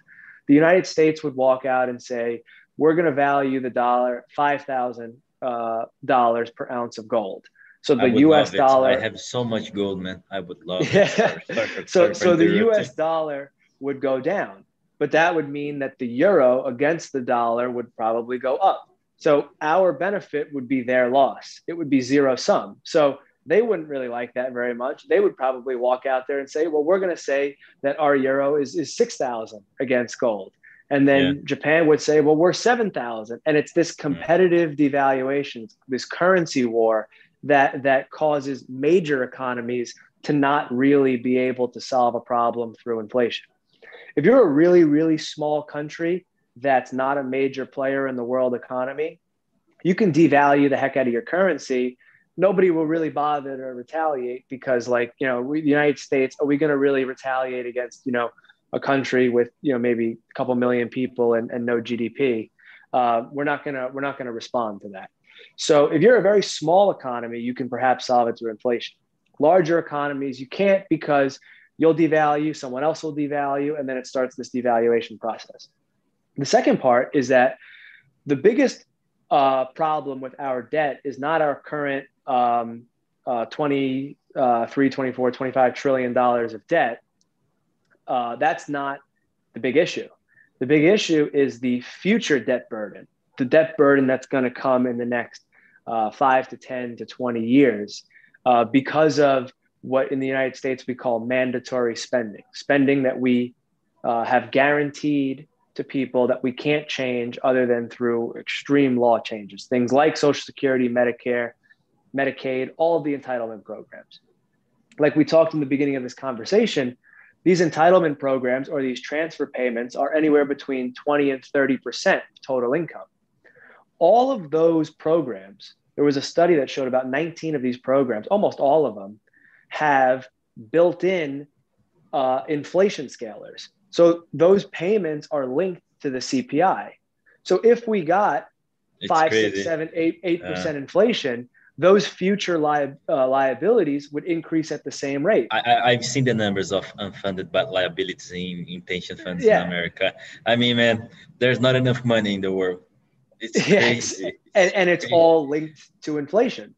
the United States would walk out and say, we're going to value the dollar $5,000 uh, dollars per ounce of gold. So the US dollar. I have so much gold, man. I would love <laughs> yeah. Sorry, sorry, <laughs> so, so the US dollar would go down, but that would mean that the euro against the dollar would probably go up. So our benefit would be their loss. It would be zero sum. So they wouldn't really like that very much. They would probably walk out there and say, well, we're going to say that our euro is, is 6,000 against gold. And then yeah. Japan would say, well, we're 7,000. And it's this mm. competitive devaluation, this currency war that, that causes major economies to not really be able to solve a problem through inflation. If you're a really, really small country that's not a major player in the world economy, you can devalue the heck out of your currency. Nobody will really bother to retaliate because, like, you know, we, the United States, are we going to really retaliate against, you know, a country with, you know, maybe a couple million people and, and no GDP? Uh, we're not gonna we're not gonna respond to that. So if you're a very small economy, you can perhaps solve it through inflation. Larger economies, you can't because you'll devalue, someone else will devalue, and then it starts this devaluation process. The second part is that the biggest uh, problem with our debt is not our current um, uh, 23, uh, 24, 25 trillion dollars of debt. Uh, that's not the big issue. The big issue is the future debt burden, the debt burden that's going to come in the next uh, five to 10 to 20 years uh, because of what in the United States we call mandatory spending, spending that we uh, have guaranteed to people that we can't change other than through extreme law changes, things like Social Security, Medicare, Medicaid, all of the entitlement programs. Like we talked in the beginning of this conversation, these entitlement programs or these transfer payments are anywhere between 20 and 30% of total income. All of those programs, there was a study that showed about 19 of these programs, almost all of them, have built in uh, inflation scalers. So those payments are linked to the CPI. So if we got it's five, crazy. six, seven, eight, eight percent uh, inflation, those future li- uh, liabilities would increase at the same rate. I, have seen the numbers of unfunded but liabilities in, in pension funds yeah. in America. I mean, man, there's not enough money in the world. It's <laughs> crazy. Yes. And, and it's all linked to inflation.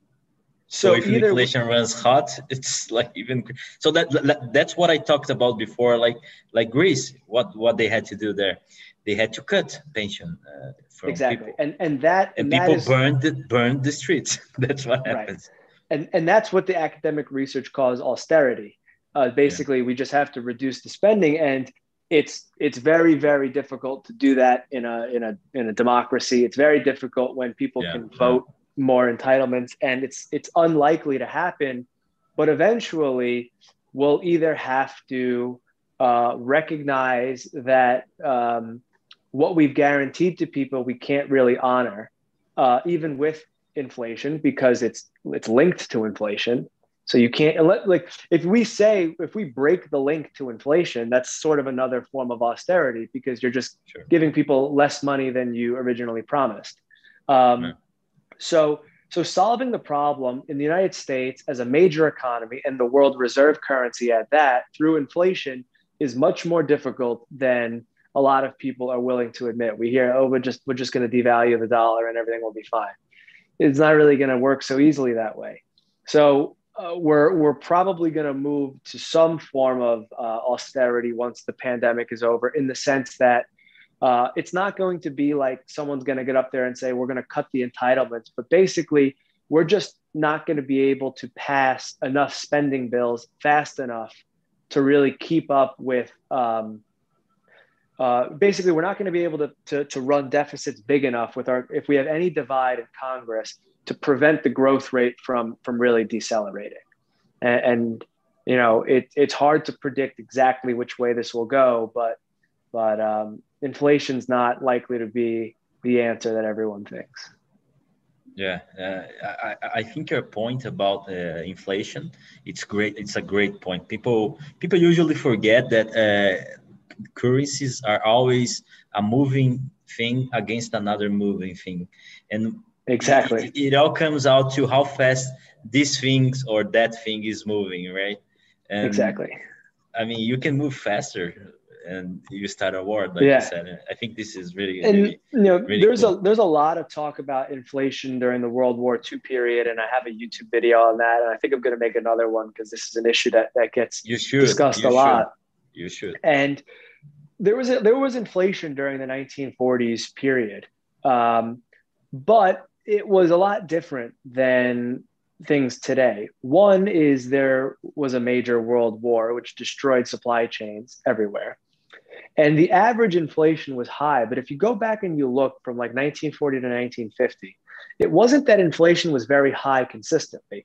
So, so if inflation runs hot, it's like even so that, that that's what I talked about before. Like like Greece, what what they had to do there, they had to cut pension uh, from exactly, people. and and that and, and people that is, burned the, burned the streets. <laughs> that's what happens. Right. And and that's what the academic research calls austerity. Uh, basically, yeah. we just have to reduce the spending, and it's it's very very difficult to do that in a in a in a democracy. It's very difficult when people yeah. can vote more entitlements and it's it's unlikely to happen but eventually we'll either have to uh, recognize that um, what we've guaranteed to people we can't really honor uh, even with inflation because it's it's linked to inflation so you can't like if we say if we break the link to inflation that's sort of another form of austerity because you're just sure. giving people less money than you originally promised um, yeah. So, so solving the problem in the United States as a major economy and the world reserve currency at that through inflation is much more difficult than a lot of people are willing to admit. We hear, oh, we're just we're just going to devalue the dollar and everything will be fine. It's not really going to work so easily that way. So uh, we're we're probably going to move to some form of uh, austerity once the pandemic is over, in the sense that uh, it's not going to be like someone's going to get up there and say, we're going to cut the entitlements, but basically, we're just not going to be able to pass enough spending bills fast enough to really keep up with. Um, uh, basically, we're not going to be able to, to, to run deficits big enough with our if we have any divide in Congress to prevent the growth rate from from really decelerating. And, and you know, it, it's hard to predict exactly which way this will go, but but um, inflation's not likely to be the answer that everyone thinks. Yeah, uh, I, I think your point about uh, inflation it's great. It's a great point. People people usually forget that uh, currencies are always a moving thing against another moving thing, and exactly it, it all comes out to how fast this things or that thing is moving, right? And, exactly. I mean, you can move faster and you start a war like yeah. you said i think this is really and really, you know really there's cool. a there's a lot of talk about inflation during the world war ii period and i have a youtube video on that and i think i'm going to make another one because this is an issue that that gets you should, discussed you a should. lot you should and there was a, there was inflation during the 1940s period um, but it was a lot different than things today. One is there was a major world war which destroyed supply chains everywhere. And the average inflation was high. But if you go back and you look from like 1940 to 1950, it wasn't that inflation was very high consistently.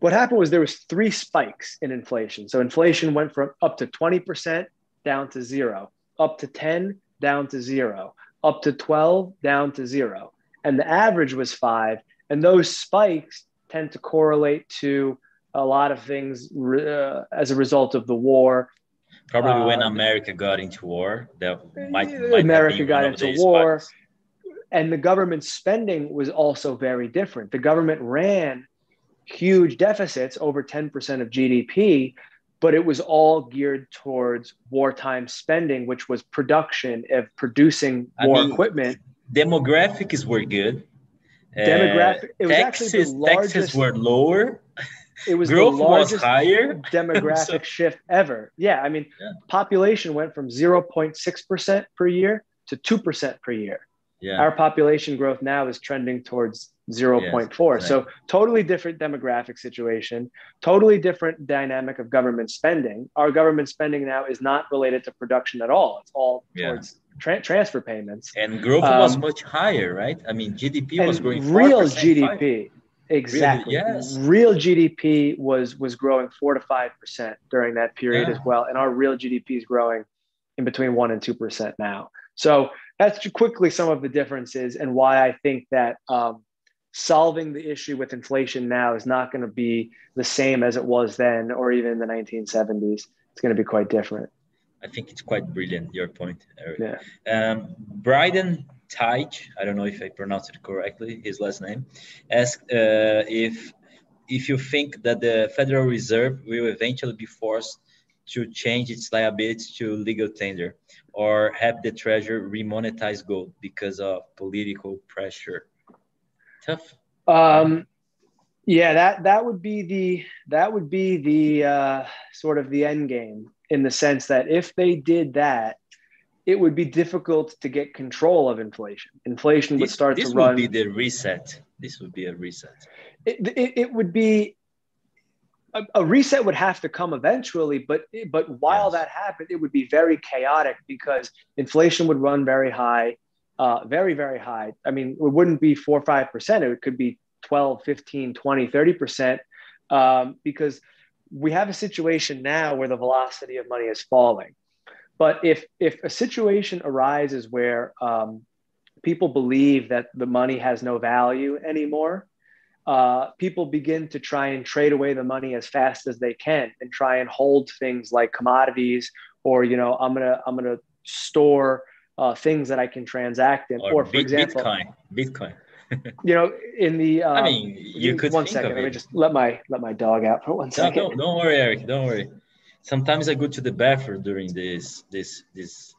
What happened was there was three spikes in inflation. So inflation went from up to 20% down to zero, up to 10 down to zero, up to 12 down to zero. and the average was five. And those spikes tend to correlate to a lot of things uh, as a result of the war. Probably um, when America got into war, that might, might America got into war, spikes. and the government spending was also very different. The government ran huge deficits over 10% of GDP, but it was all geared towards wartime spending, which was production of producing more I mean, equipment. Demographics were good. Demographic. Uh, it was taxes, actually the largest. Taxes were lower. It was Growth the largest was higher. <laughs> demographic so, shift ever. Yeah, I mean, yeah. population went from 0.6% per year to 2% per year. Yeah. Our population growth now is trending towards 0.4. Yes, so totally different demographic situation, totally different dynamic of government spending. Our government spending now is not related to production at all. It's all yeah. towards tra- transfer payments. And growth um, was much higher, right? I mean, GDP was growing real GDP. Exactly. Really? Yes. Real GDP was was growing four to five percent during that period yeah. as well, and our real GDP is growing in between one and two percent now. So that's quickly some of the differences and why I think that um, solving the issue with inflation now is not going to be the same as it was then or even in the 1970s. It's going to be quite different. I think it's quite brilliant, your point, Eric. Yeah. Um, Bryden Teich, I don't know if I pronounced it correctly, his last name, asked uh, if if you think that the Federal Reserve will eventually be forced to change its liabilities to legal tender or have the Treasury remonetize gold because of political pressure tough. Um, yeah, that that would be the that would be the uh, sort of the end game in the sense that if they did that, it would be difficult to get control of inflation. Inflation would start this to run. This would be the reset. This would be a reset. It, it, it would be a, a, reset would have to come eventually, but but while yes. that happened, it would be very chaotic because inflation would run very high uh, very, very high. I mean, it wouldn't be four or 5%. It could be 12, 15, 20, 30%, um, because we have a situation now where the velocity of money is falling. But if, if a situation arises where um, people believe that the money has no value anymore, uh, people begin to try and trade away the money as fast as they can and try and hold things like commodities or, you know, I'm to, I'm to store uh, things that I can transact in. Or, or for example, Bitcoin. Bitcoin. <laughs> you know, in the um, I mean, you could one second. Let me just let my let my dog out for one second. No, don't, don't worry, Eric. Don't worry. Sometimes I go to the bathroom during this this this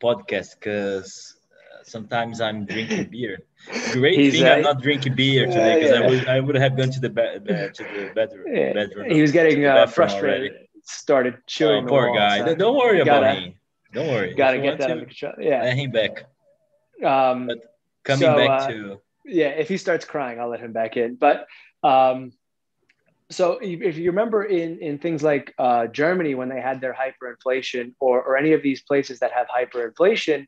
podcast because sometimes I'm drinking beer. Great He's, thing I'm not drinking beer today because yeah. I would I would have gone to the bed uh, to the bedroom. Yeah. bedroom he was getting uh, frustrated. Already. Started chewing. Oh, poor guy. Don't worry about me. Don't worry. Got to get that under control. Yeah. Let him back. Um, but coming so, back uh, to. Yeah, if he starts crying, I'll let him back in. But um, so if you remember in, in things like uh, Germany, when they had their hyperinflation or, or any of these places that have hyperinflation,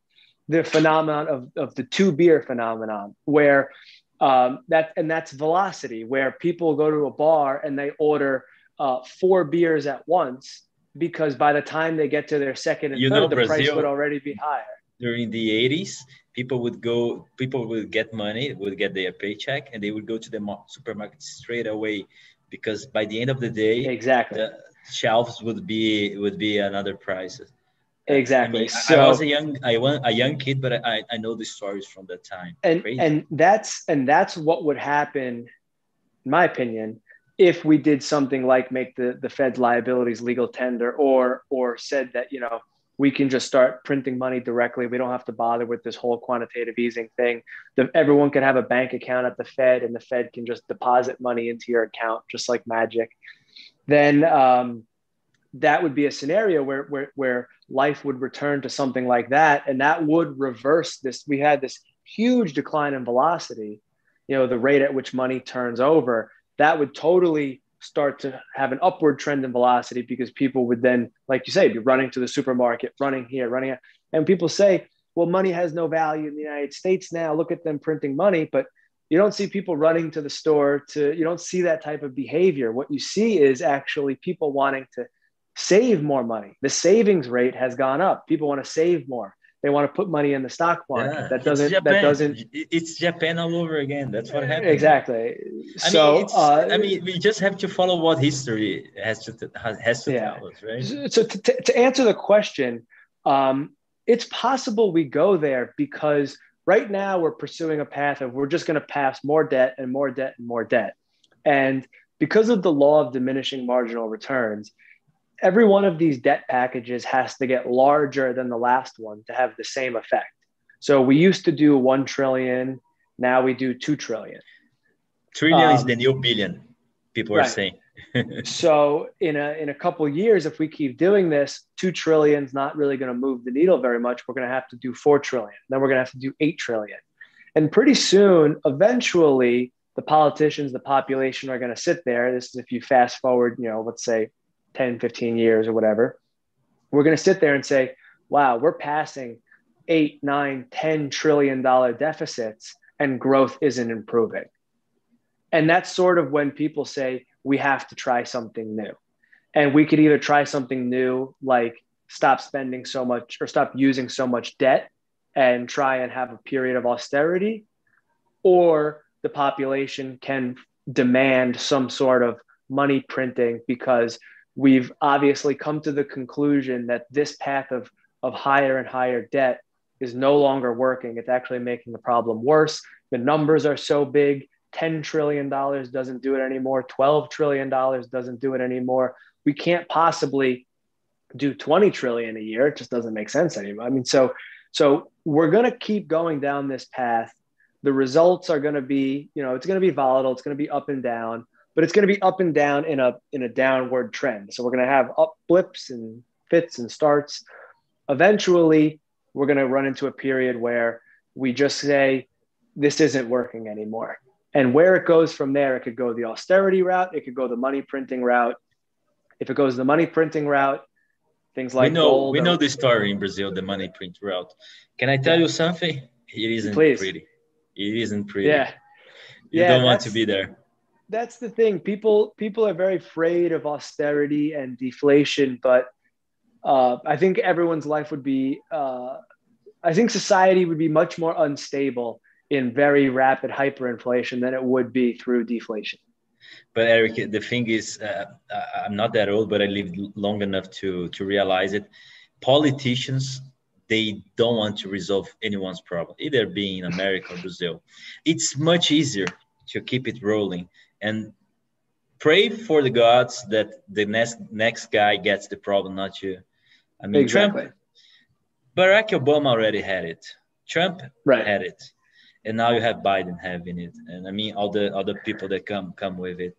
the phenomenon of, of the two beer phenomenon, where um, that and that's velocity, where people go to a bar and they order uh, four beers at once because by the time they get to their second and you third, know, the Brazil, price would already be higher. During the 80s, people would go, people would get money, would get their paycheck, and they would go to the supermarket straight away because by the end of the day, exactly, the shelves would be would be another price. Exactly. I, mean, so, I was a young, I was a young kid, but I, I know the stories from that time. And Crazy. and that's and that's what would happen, in my opinion, if we did something like make the, the Fed's liabilities legal tender or or said that, you know, we can just start printing money directly. We don't have to bother with this whole quantitative easing thing. The, everyone can have a bank account at the Fed, and the Fed can just deposit money into your account just like magic. Then um, that would be a scenario where, where where life would return to something like that, and that would reverse this. We had this huge decline in velocity, you know, the rate at which money turns over that would totally start to have an upward trend in velocity because people would then, like you say, be running to the supermarket, running here, running here. And people say, well, money has no value in the United States now. Look at them printing money. But you don't see people running to the store to, you don't see that type of behavior. What you see is actually people wanting to save more money. The savings rate has gone up. People want to save more. they want to put money in the stock market. Yeah, that doesn't that doesn't it's Japan all over again. That's what happened. Exactly. I so mean, uh, I mean, we just have to follow what history has to has to yeah. tell us, right? So to, to answer the question, um, it's possible we go there because right now we're pursuing a path of we're just going to pass more debt and more debt and more debt, and because of the law of diminishing marginal returns, every one of these debt packages has to get larger than the last one to have the same effect. So we used to do 1 trillion, now we do 2 trillion. Trillion um, is the new billion, people right. are saying. <laughs> so in a in a couple years if we keep doing this 2 trillion is not really going to move the needle very much we're going to have to do 4 trillion then we're going to have to do 8 trillion and pretty soon eventually the politicians the population are going to sit there this is if you fast forward you know let's say 10, 15 years or whatever, we're going to sit there and say, wow, we're passing eight, nine, 10 trillion dollar deficits and growth isn't improving. And that's sort of when people say we have to try something new. And we could either try something new, like stop spending so much or stop using so much debt and try and have a period of austerity, or the population can demand some sort of money printing because we've obviously come to the conclusion that this path of, of higher and higher debt is no longer working. It's actually making the problem worse. The numbers are so big. $10 trillion doesn't do it anymore. $12 trillion doesn't do it anymore. We can't possibly do 20 trillion a year. It just doesn't make sense anymore. I mean, so, so we're going to keep going down this path. The results are going to be, you know, it's going to be volatile. It's going to be up and down but it's going to be up and down in a in a downward trend. So we're going to have up blips and fits and starts. Eventually, we're going to run into a period where we just say this isn't working anymore. And where it goes from there, it could go the austerity route, it could go the money printing route. If it goes the money printing route, things like we know we know the story in Brazil, the money print route. Can I tell you something? It isn't Please. pretty. It isn't pretty. Yeah. You yeah, don't want to be there that's the thing. People people are very afraid of austerity and deflation, but uh, I think everyone's life would be. Uh, I think society would be much more unstable in very rapid hyperinflation than it would be through deflation. But Eric, the thing is, uh, I'm not that old, but I lived long enough to to realize it. Politicians they don't want to resolve anyone's problem, either being in America or Brazil. It's much easier to keep it rolling and pray for the gods that the next next guy gets the problem, not you. I mean, exactly. Trump, Barack Obama already had it. Trump right. had it, and now you have Biden having it, and I mean all the other people that come come with it.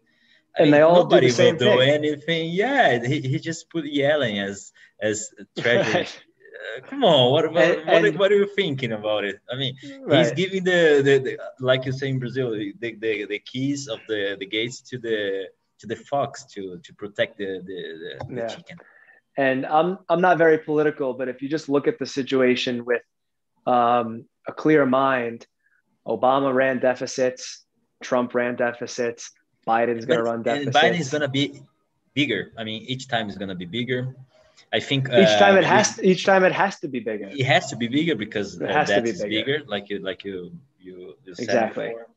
I and mean, they all nobody do the will do anything. Yeah, he, he just put Yellen as as <laughs> treasury. Right come on what, what, and, what, what, are you thinking about it? I mean right. he's giving the, the, the, like you say in brazil the, the, the keys of the, the gates to the to the fox to to protect the the, the, yeah. chicken. And i'm i'm not very political but if you just look at the situation with um, a clear mind obama ran deficits trump ran deficits biden's going to run deficits Biden's going to be bigger. I mean each time is going to be bigger I think each uh, time it has to, each time it has to be bigger. It has to be bigger because it has to be bigger. bigger. like you like you you, you exactly. Before.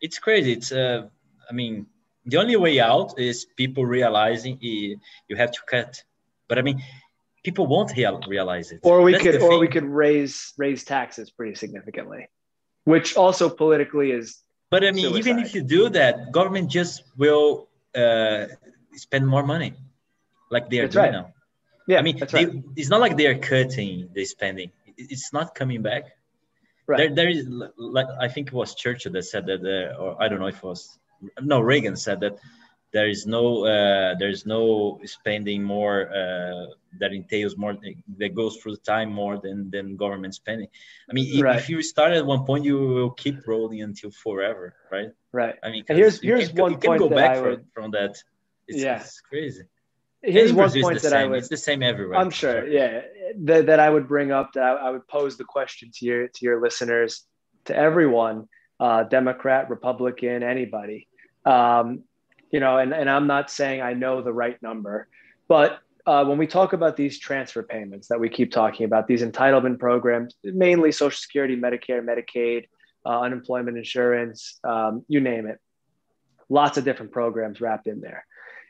It's crazy. It's uh, I mean, the only way out is people realizing you have to cut. But I mean, people won't realize it. Or we That's could or we could raise raise taxes pretty significantly, which also politically is. But I mean, suicide. even if you do that, government just will uh, spend more money, like they are That's doing right. now. Yeah, I mean, that's right. They, it's not like they are cutting the spending; it's not coming back. Right. There, there is like I think it was Churchill that said that, uh, or I don't know if it was no Reagan said that there is no uh, there is no spending more uh, that entails more that goes through the time more than than government spending. I mean, if, right. if you start at one point, you will keep rolling until forever, right? Right. I mean, and here's here's can, one point go that back I would, from, from that. It's, yeah. it's crazy here's one point that same. I would. It's the same everywhere. I'm sure. Yeah, that, that I would bring up that I, I, would pose the question to your to your listeners, to everyone, uh, Democrat, Republican, anybody. Um, you know, and and I'm not saying I know the right number, but uh, when we talk about these transfer payments that we keep talking about, these entitlement programs, mainly Social Security, Medicare, Medicaid, uh, unemployment insurance, um, you name it, lots of different programs wrapped in there.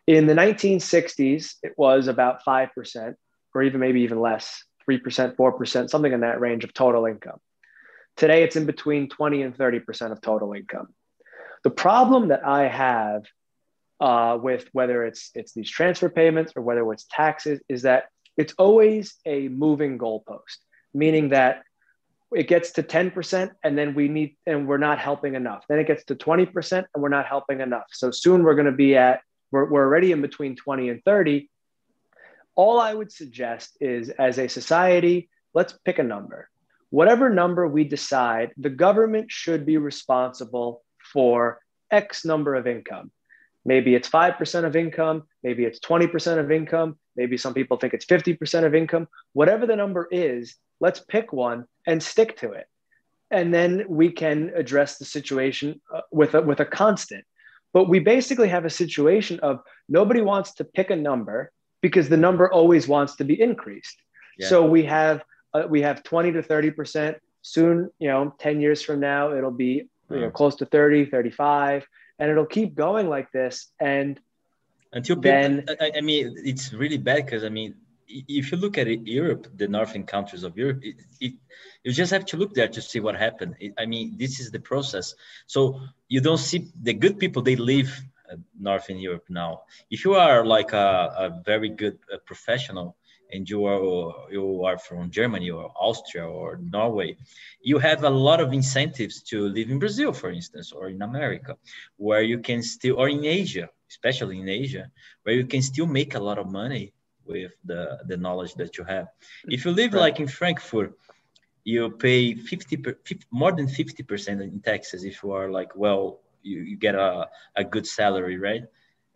In the 1960s, it was about 5%, or even maybe even less 3%, 4%, something in that range of total income. Today, it's in between 20 and 30% of total income. The problem that I have uh, with whether it's it's these transfer payments or whether it's taxes is that it's always a moving goalpost, meaning that it gets to 10% and then we need and we're not helping enough. Then it gets to 20% and we're not helping enough. So soon we're going to be at we're, we're already in between 20 and 30. All I would suggest is as a society, let's pick a number. Whatever number we decide, the government should be responsible for X number of income. Maybe it's 5% of income, maybe it's 20% of income, maybe some people think it's 50% of income. Whatever the number is, let's pick one and stick to it. And then we can address the situation uh, with a, with a constant. But we basically have a situation of nobody wants to pick a number because the number always wants to be increased. Yeah. So we have uh, we have 20 to 30 percent. Soon, you know, 10 years from now, it'll be you know, close to 30, 35 and it'll keep going like this and until then I, I mean it's really bad because i mean if you look at it, Europe, the northern countries of Europe, it, it, you just have to look there to see what happened. It, I mean, this is the process. So you don't see the good people, they live uh, northern Europe now. If you are like a, a very good uh, professional, and you are you are from Germany or Austria or Norway, you have a lot of incentives to live in Brazil, for instance, or in America, where you can still, or in Asia, especially in Asia, where you can still make a lot of money with the the knowledge that you have. If you live right. like in Frankfurt, you pay 50, 50 more than 50% in taxes if you are like well you, you get a, a good salary right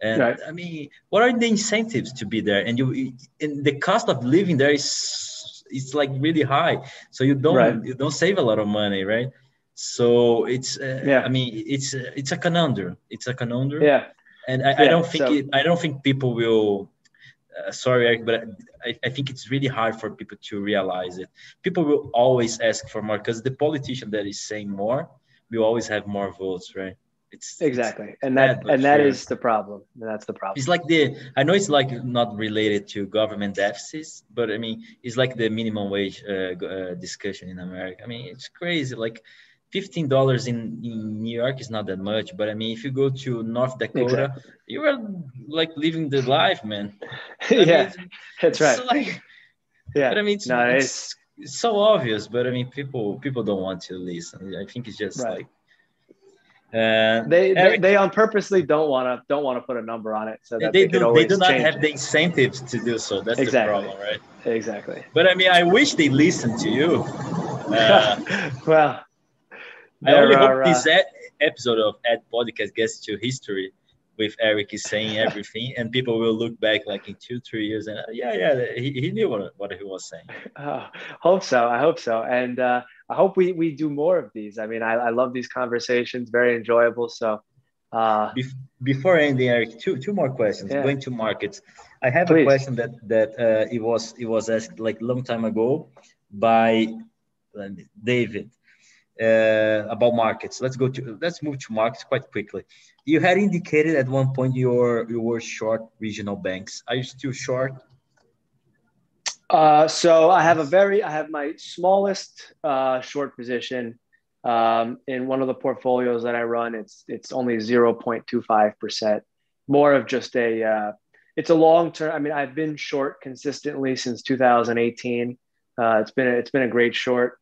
and right. I mean, what are the incentives to be there? And you, and the cost of living there is, it's like really high. So you don't, right. you don't save a lot of money, right? So it's, uh, yeah. I mean, it's, uh, it's a conundrum. It's a conundrum. Yeah. And I, yeah. I don't think so, it, I don't think people will. Uh, sorry, Eric, but I, I think it's really hard for people to realize it. People will always ask for more because the politician that is saying more will always have more votes, right? It's exactly, it's and that and that is the problem. That's the problem. It's like the I know it's like not related to government deficits, but I mean it's like the minimum wage uh, uh, discussion in America. I mean it's crazy. Like fifteen dollars in, in New York is not that much, but I mean if you go to North Dakota, exactly. you are like living the life, man. <laughs> yeah, mean, that's right. Like, yeah, but I mean it's, no, it's, it's, so obvious, but I mean people people don't want to listen. I think it's just right. like uh, they, they, they on purposely don't want to don't want to put a number on it so that they, they do they do not have it. the incentives to do so. That's exactly. the problem, right? Exactly. But I mean, I wish they listened to you. Uh, <laughs> well, I only are, hope this uh, episode of Ed Podcast gets to history with Eric is saying <laughs> everything, and people will look back like in two, three years, and uh, yeah, yeah, he, he knew what, what he was saying. Uh, <laughs> hope so. I hope so, and uh, I hope we we do more of these. I mean, I, I love these conversations, very enjoyable. So. Uh, Before ending, Eric, two two more questions. Yeah. Going to markets, I have Please. a question that that uh, it was it was asked like long time ago by David uh, about markets. Let's go to let's move to markets quite quickly. You had indicated at one point your you were short regional banks. Are you still short? Uh, so I have a very I have my smallest uh, short position um, in one of the portfolios that I run. It's it's only zero point two five percent. More of just a uh, it's a long term. I mean, I've been short consistently since 2018. Uh, it's been a, it's been a great short.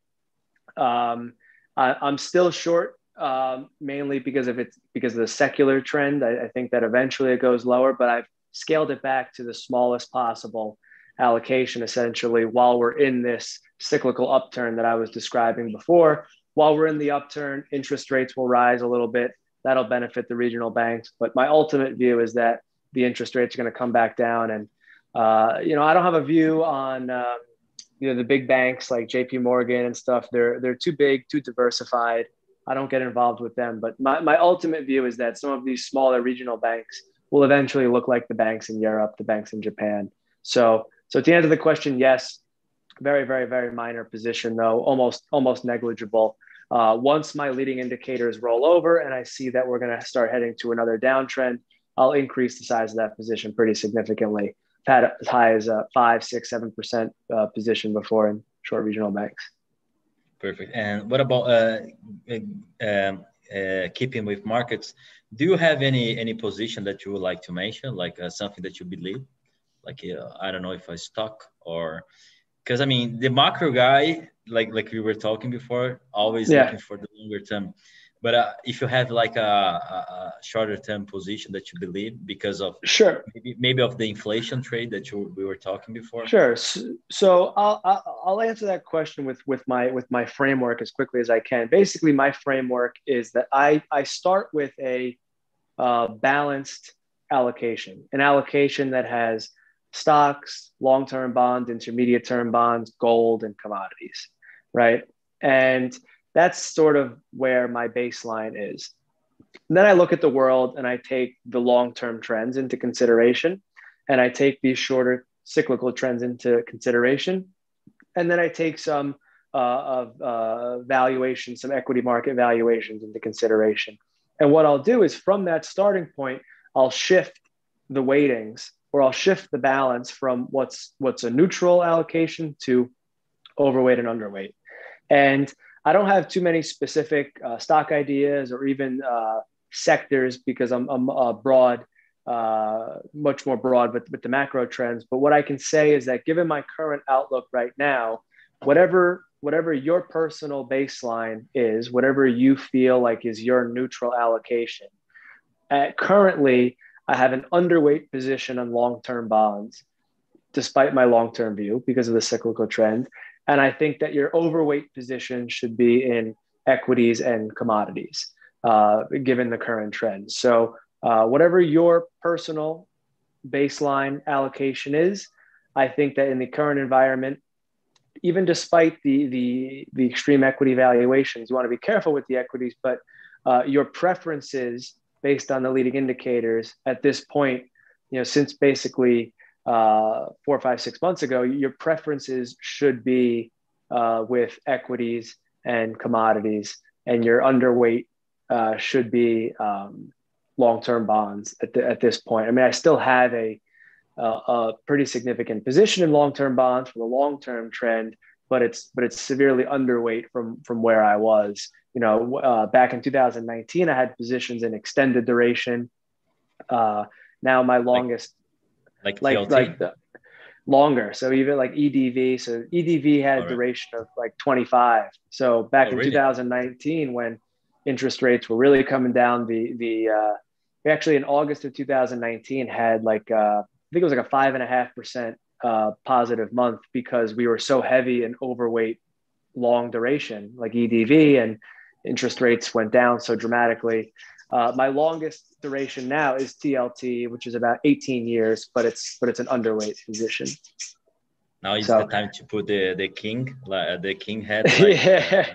Um, I, am still short, um, mainly because of it because of the secular trend. I, I, think that eventually it goes lower, but I've scaled it back to the smallest possible allocation, essentially, while we're in this cyclical upturn that I was describing before. While we're in the upturn, interest rates will rise a little bit. That'll benefit the regional banks. But my ultimate view is that the interest rates are going to come back down. And, uh, you know, I don't have a view on. Um, you know the big banks like JP Morgan and stuff they're they're too big too diversified I don't get involved with them but my, my ultimate view is that some of these smaller regional banks will eventually look like the banks in Europe the banks in Japan So, so end of the question, yes, very, very, very minor position though, almost, almost negligible. Uh, once my leading indicators roll over and I see that we're going to start heading to another downtrend, I'll increase the size of that position pretty significantly. Had as high as a five, six, seven percent uh, position before in short regional banks. Perfect. And what about uh, uh um, uh, keeping with markets? Do you have any any position that you would like to mention, like uh, something that you believe, like I don't know if a stock or because I mean the macro guy, like like we were talking before, always yeah. looking for the longer term. But uh, if you have like a, a, shorter term position that you believe because of sure maybe, maybe of the inflation trade that you we were talking before. Sure. So I'll I'll answer that question with with my with my framework as quickly as I can. Basically, my framework is that I I start with a uh, balanced allocation, an allocation that has stocks, long term bonds, intermediate term bonds, gold, and commodities, right? And that's sort of where my baseline is. And then I look at the world and I take the long term trends into consideration, and I take these shorter cyclical trends into consideration. And then I take some uh, of uh, valuation, some equity market valuations into consideration. And what I'll do is from that starting point, I'll shift the weightings or I'll shift the balance from what's what's a neutral allocation to overweight and underweight. And I don't have too many specific uh, stock ideas or even uh, sectors because I'm, I'm uh, broad, uh, much more broad with, with the macro trends. But what I can say is that given my current outlook right now, whatever whatever your personal baseline is, whatever you feel like is your neutral allocation, at currently I have an underweight position on long term bonds, despite my long term view because of the cyclical trend. And I think that your overweight position should be in equities and commodities, uh, given the current trend. So, uh, whatever your personal baseline allocation is, I think that in the current environment, even despite the, the, the extreme equity valuations, you want to be careful with the equities, but uh, your preferences based on the leading indicators at this point, you know, since basically uh, four, five, six months ago, your preferences should be uh, with equities and commodities, and your underweight uh, should be um, long-term bonds at, the, at this point. I mean, I still have a, a pretty significant position in long-term bonds for the long-term trend, but it's but it's severely underweight from from where I was you know, uh, back in 2019, I had positions in extended duration. Uh, now my longest, like like like, like the, longer. So even like EDV. So EDV had a duration of like 25. So back oh, in really? 2019, when interest rates were really coming down, the the uh, actually in August of 2019 had like uh, I think it was like a five and a half percent uh, positive month because we were so heavy and overweight long duration like EDV and interest rates went down so dramatically. Uh, my longest duration now is TLT, which is about 18 years, but it's but it's an underweight position. Now is so, the time to put the the king, like the king head, <laughs> like, yeah. uh,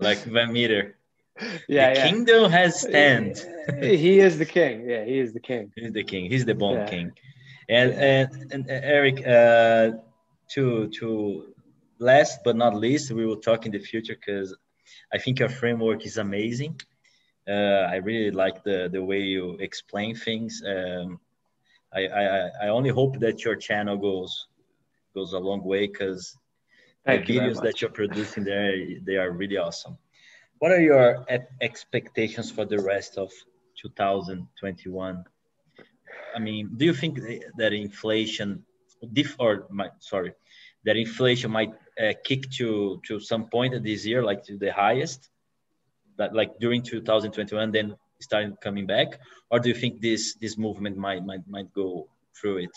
like Van Metre. Yeah, the yeah. kingdom has stand. <laughs> he is the king. Yeah, he is the king. He's the king. He's the bond yeah. king. And, and, and Eric, uh, to to last but not least, we will talk in the future because I think your framework is amazing. Uh, I really like the, the way you explain things. Um, I, I, I only hope that your channel goes goes a long way because the videos that you're producing there they are really awesome. What are your expectations for the rest of 2021? I mean, do you think that inflation, diff or my, sorry, that inflation might uh, kick to to some point this year, like to the highest, that like during 2021, then starting coming back, or do you think this this movement might might might go through it?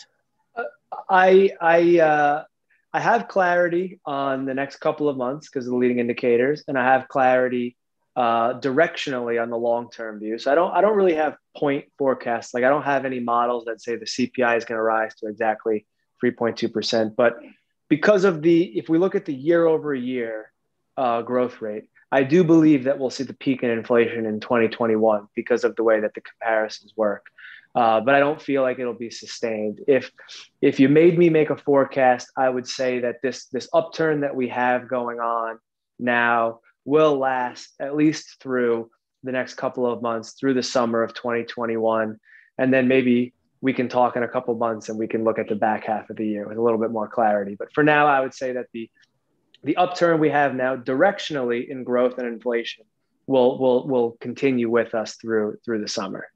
Uh, I I uh, I have clarity on the next couple of months because of the leading indicators, and I have clarity uh, directionally on the long term view. So I don't I don't really have point forecasts. Like I don't have any models that say the CPI is going to rise to exactly 3.2 percent, but because of the if we look at the year over year uh, growth rate i do believe that we'll see the peak in inflation in 2021 because of the way that the comparisons work uh, but I don't feel like it'll be sustained. If if you made me make a forecast, I would say that this this upturn that we have going on now will last at least through the next couple of months, through the summer of 2021, and then maybe we can talk in a couple months and we can look at the back half of the year with a little bit more clarity. But for now, I would say that the the upturn we have now directionally in growth and inflation will will will continue with us through through the summer.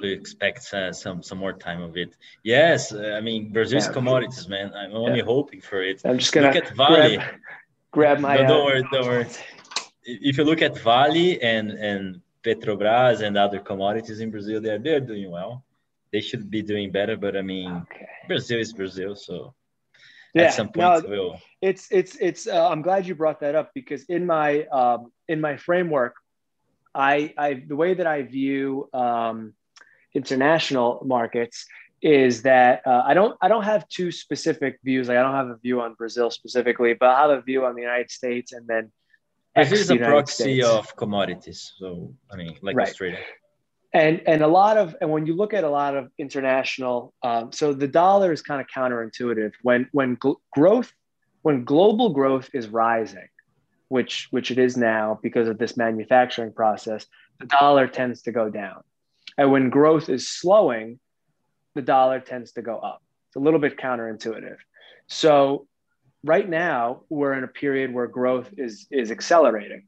We expect uh, some some more time of it. Yes, uh, I mean Brazil's yeah. commodities, man. I'm only yeah. hoping for it. I'm just gonna look at Vale. Grab, grab my. No, don't uh, worry, don't worry. If you look at Vale and and Petrobras and other commodities in Brazil, they're they're doing well. They should be doing better, but I mean, okay. Brazil is Brazil, so yeah, at some point no, will. It's it's it's. Uh, I'm glad you brought that up because in my um, in my framework, I I the way that I view um, international markets is that uh, I don't I don't have two specific views. Like I don't have a view on Brazil specifically, but I have a view on the United States and then. This is a proxy States. of commodities, so I mean, like right. Australia and and a lot of and when you look at a lot of international um, so the dollar is kind of counterintuitive when when gl- growth when global growth is rising which which it is now because of this manufacturing process the dollar tends to go down. And when growth is slowing the dollar tends to go up. It's a little bit counterintuitive. So right now we're in a period where growth is is accelerating.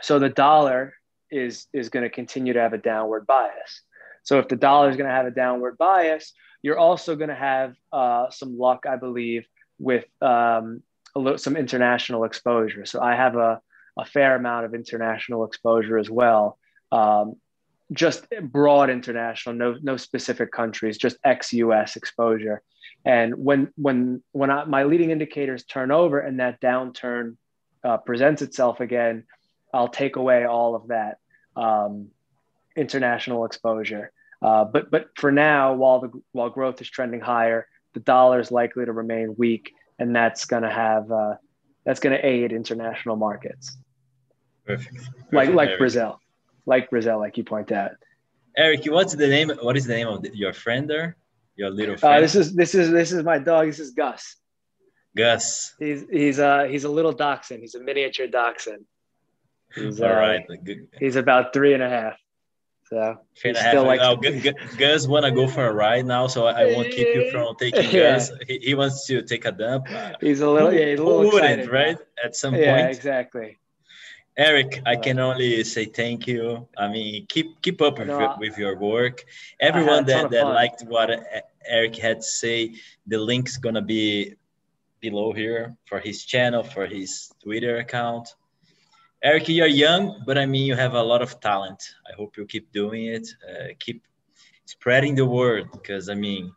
So the dollar is is going to continue to have a downward bias. So if the dollar is going to have a downward bias, you're also going to have uh, some luck, I believe, with um, little, some international exposure. So I have a, a fair amount of international exposure as well. Um, just broad international, no no specific countries, just ex-US exposure. And when when when I, my leading indicators turn over and that downturn uh, presents itself again, I'll take away all of that um, international exposure. Uh, but but for now, while the while growth is trending higher, the dollar is likely to remain weak, and that's going to have uh, that's going to aid international markets. Perfect. Perfect. Like like Eric. Brazil, like Brazil, like you point out. Eric, what's the name? What is the name of the, your friend there? Your little uh, friend. Uh, this is this is this is my dog. This is Gus. Gus. He's he's uh he's a little dachshund. He's a miniature dachshund. He's, All uh, right. He's about three and a half. So three and a half. Like oh, Gus want to go for a ride now, so I won't keep you from <laughs> taking yeah. Gus. He, he, wants to take a dump. He's a little, yeah, he's a little excited, right? At some yeah, point. Yeah, exactly. Eric, I can only say thank you. I mean, keep keep up with, no, your, with your work. Everyone that, that liked what Eric had to say, the link's gonna be below here for his channel, for his Twitter account. Eric, you're young, but I mean, you have a lot of talent. I hope you keep doing it. Uh, keep spreading the word because I mean,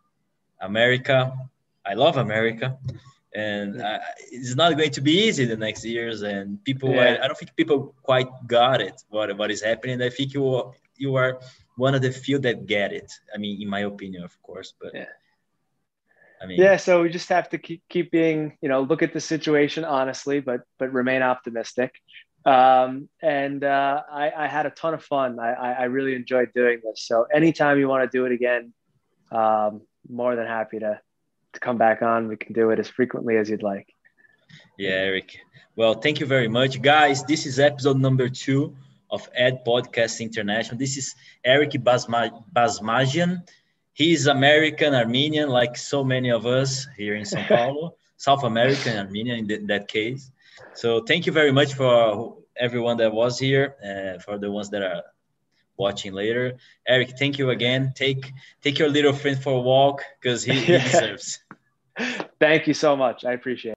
America, I love America. And uh, it's not going to be easy the next years. And people, yeah. I, I, don't think people quite got it, what, what is happening. I think you, you are one of the few that get it. I mean, in my opinion, of course, but yeah. I mean, yeah. So we just have to keep, keep being, you know, look at the situation honestly, but, but remain optimistic um, and uh, I, I, had a ton of fun. I, I, really enjoyed doing this. So anytime you want to do it again, um, more than happy to to come back on. We can do it as frequently as you'd like. Yeah, Eric. Well, thank you very much, guys. This is episode number two of Ed Podcast International. This is Eric Basma- Basmajian. He's American Armenian, like so many of us here in São <laughs> Paulo, South American Armenian in, th- that case. So thank you very much for everyone that was here, uh, for the ones that are watching later. Eric, thank you again. Take take your little friend for a walk because he, he <laughs> deserves. thank you so much. I appreciate it.